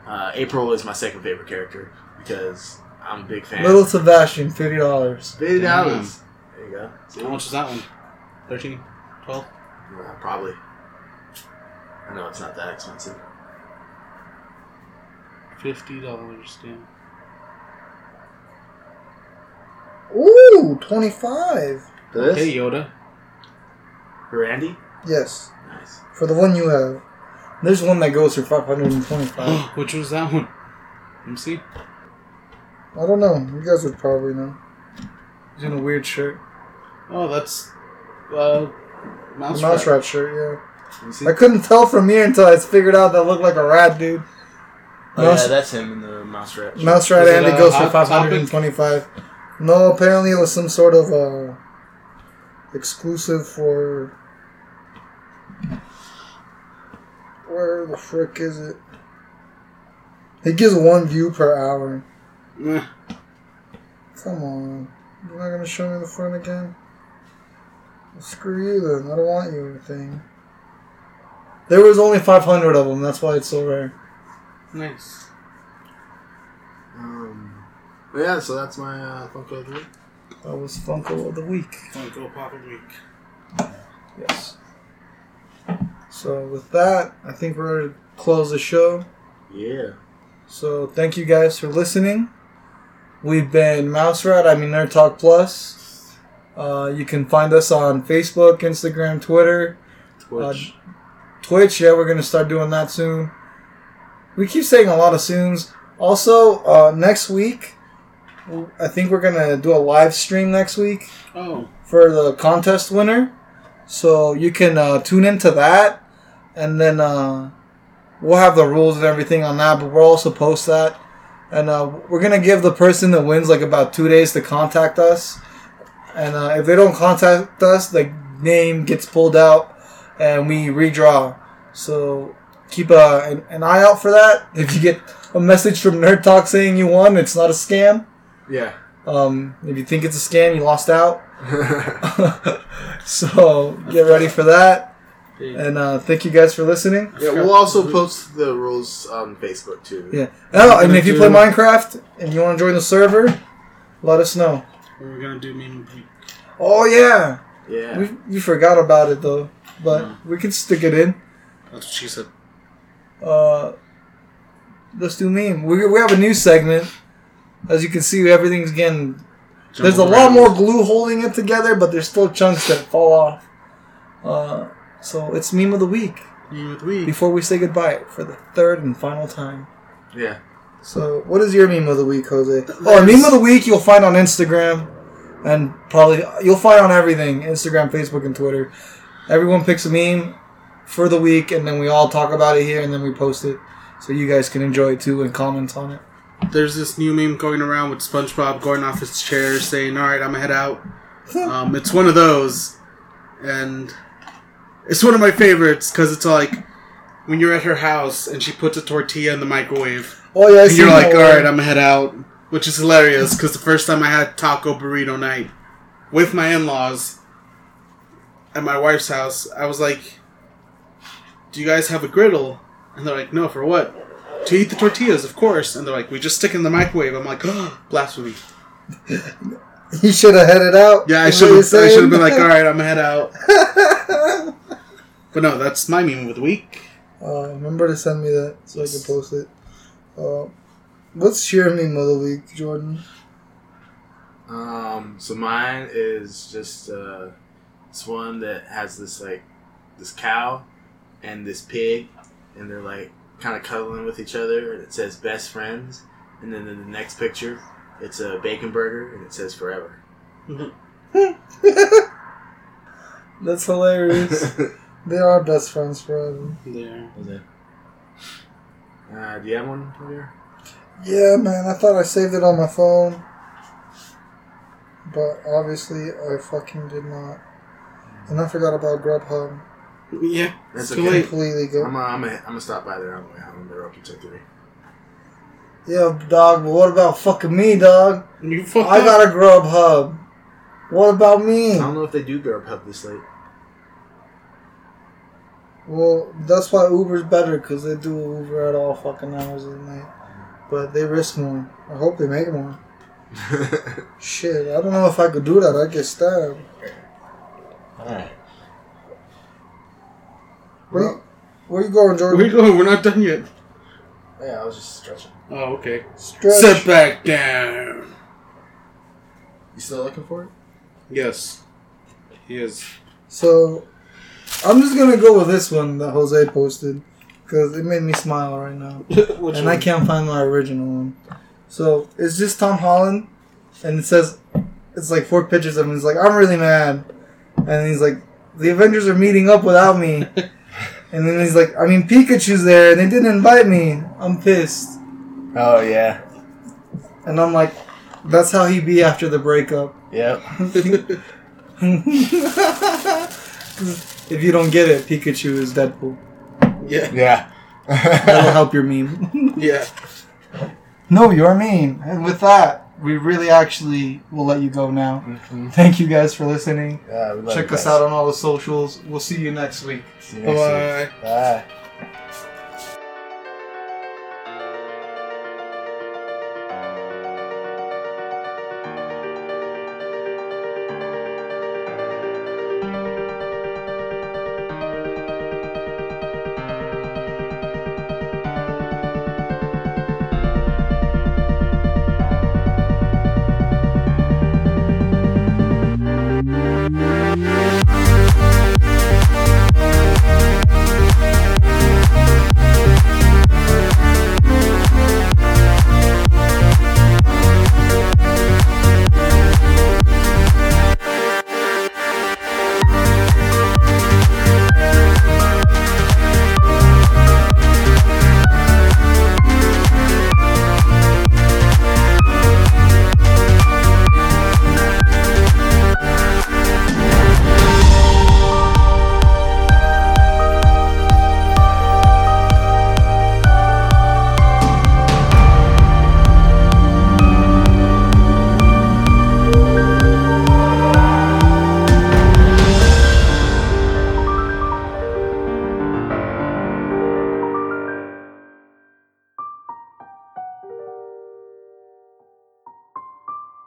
Uh, April is my second favorite character because I'm a big fan. Little Sebastian, fifty dollars. Fifty dollars. There you go. See? How much is that one? 13? 12? Uh, probably. I know it's not that expensive. $50, damn. Ooh, twenty five. This? Hey, Yoda. For Randy? Yes, Nice. for the one you have. There's one that goes for five hundred and twenty-five. Which was that one? Let me see. I don't know. You guys would probably know. He's in a weird shirt. Oh, that's. Uh. Mouse, The mouse rat. rat shirt. Yeah. See. I couldn't tell from here until I figured out that looked like a rat, dude. Oh, Mouse- yeah, that's him in the mouse rat. Mouse rat Is it and it a goes for Hot five hundred and twenty-five. No, apparently it was some sort of uh, exclusive for. Where the frick is it? It gives one view per hour. Eh, Come on. You're not gonna show me the front again? Well, screw you then. I don't want you anything. There was only 500 of them. That's why it's so rare. nice. Um, yeah, so that's my uh, Funko of the week. That was Funko of the week. Funko Pop a Week. Yes. So with that, I think we're ready to close the show. Yeah. So thank you guys for listening. We've been Mouse Rat. I mean Nerd Talk Plus. Uh, you can find us on Facebook, Instagram, Twitter. Twitch. Twitch, yeah, we're gonna start doing that soon. We keep saying a lot of soons. Also, uh, next week, I think we're gonna do a live stream next week Oh. for the contest winner. So you can uh, tune into that, and then uh, we'll have the rules and everything on that. But we'll also post that, and uh, we're gonna give the person that wins like about two days to contact us. And uh, if they don't contact us, the name gets pulled out, and we redraw. So keep uh, an, an eye out for that. If you get a message from Nerd Talk saying you won, it's not a scam. Yeah. Um, if you think it's a scam, you lost out. so get ready for that. And uh, thank you guys for listening. yeah, we'll also post the rules on Facebook too. Yeah. Oh, and if you play Minecraft and you want to join the server, let us know. We're gonna do meme of the week. Oh yeah, Yeah. we we forgot about it though, but we can stick it in. That's what she said. Uh, let's do meme. We, we have a new segment. As you can see, everything's getting. There's a lot more glue holding it together, but there's still chunks that fall off. Uh, so it's meme of the week Meme of the week. before we say goodbye for the third and final time. Yeah. So, what is your meme of the week, Jose? Oh, meme of the week you'll find on Instagram, and probably you'll find on everything: Instagram, Facebook, and Twitter. Everyone picks a meme for the week, and then we all talk about it here, and then we post it, so you guys can enjoy it too and comment on it. There's this new meme going around with SpongeBob going off his chair saying, Alright, I'm gonna head out. Um, it's one of those. And it's one of my favorites because it's like when you're at her house and she puts a tortilla in the microwave. Oh yeah, I And seen you're like, one. Alright, I'm gonna head out. Which is hilarious because the first time I had taco burrito night with my in laws at my wife's house, I was like, Do you guys have a griddle? And they're like, No, for what? To eat the tortillas, of course. And they're like, We just stick in the microwave. I'm like, oh, blasphemy. You should have headed out. Yeah, I should have. you're I should have been like, all right, I'm gonna head out. But no, that's my meme of the week. Uh, remember to send me that so I can post it. Uh, what's your meme of the week, Jordan? Um. So mine is just uh, it's one that has this like this cow and this pig, and they're like kind of cuddling with each other, and it says best friends. And then in the next picture, it's a bacon burger, and it says forever. That's hilarious. they are best friends forever. There. Uh, do you have one here? Yeah, man, I thought I saved it on my phone. But obviously, I fucking did not. And I forgot about Grubhub. Yeah. That's Too okay. late. Completely go. I'm gonna, I'm gonna, I'm gonna stop by there on the way home. They're open till three. Yeah, dog, but what about fucking me, dog? You fucked I up. got a Grubhub. What about me? I don't know if they do Grubhub this late. Well, that's why Uber's better, because they do Uber at all fucking hours of the night. But they risk more. I hope they make more. Shit, I don't know if I could do that. I'd get stabbed. All right. Where, you, where you going, Jordan? Where you going? We're not done yet. Yeah, I was just stretching. Oh, okay. Stretch. Sit back down. You still looking for it? Yes. He is. So, I'm just gonna go with this one that Jose posted because it made me smile right now, Which and I can't find my original one. So it's just Tom Holland, and it says it's like four pictures of him. He's like, "I'm really mad," and he's like, "The Avengers are meeting up without me," and then he's like, "I mean, Pikachu's there, and they didn't invite me. I'm pissed." Oh yeah. And I'm like, "That's how he be after the breakup." Yep. if you don't get it, Pikachu is Deadpool. yeah. Yeah. That'll help your meme. Yeah. no, your meme. And with that, we really actually will let you go now. Mhm. Thank you guys for listening. Yeah, we love Check us out on all the socials. We'll see you next week. You next Bye. week. Bye.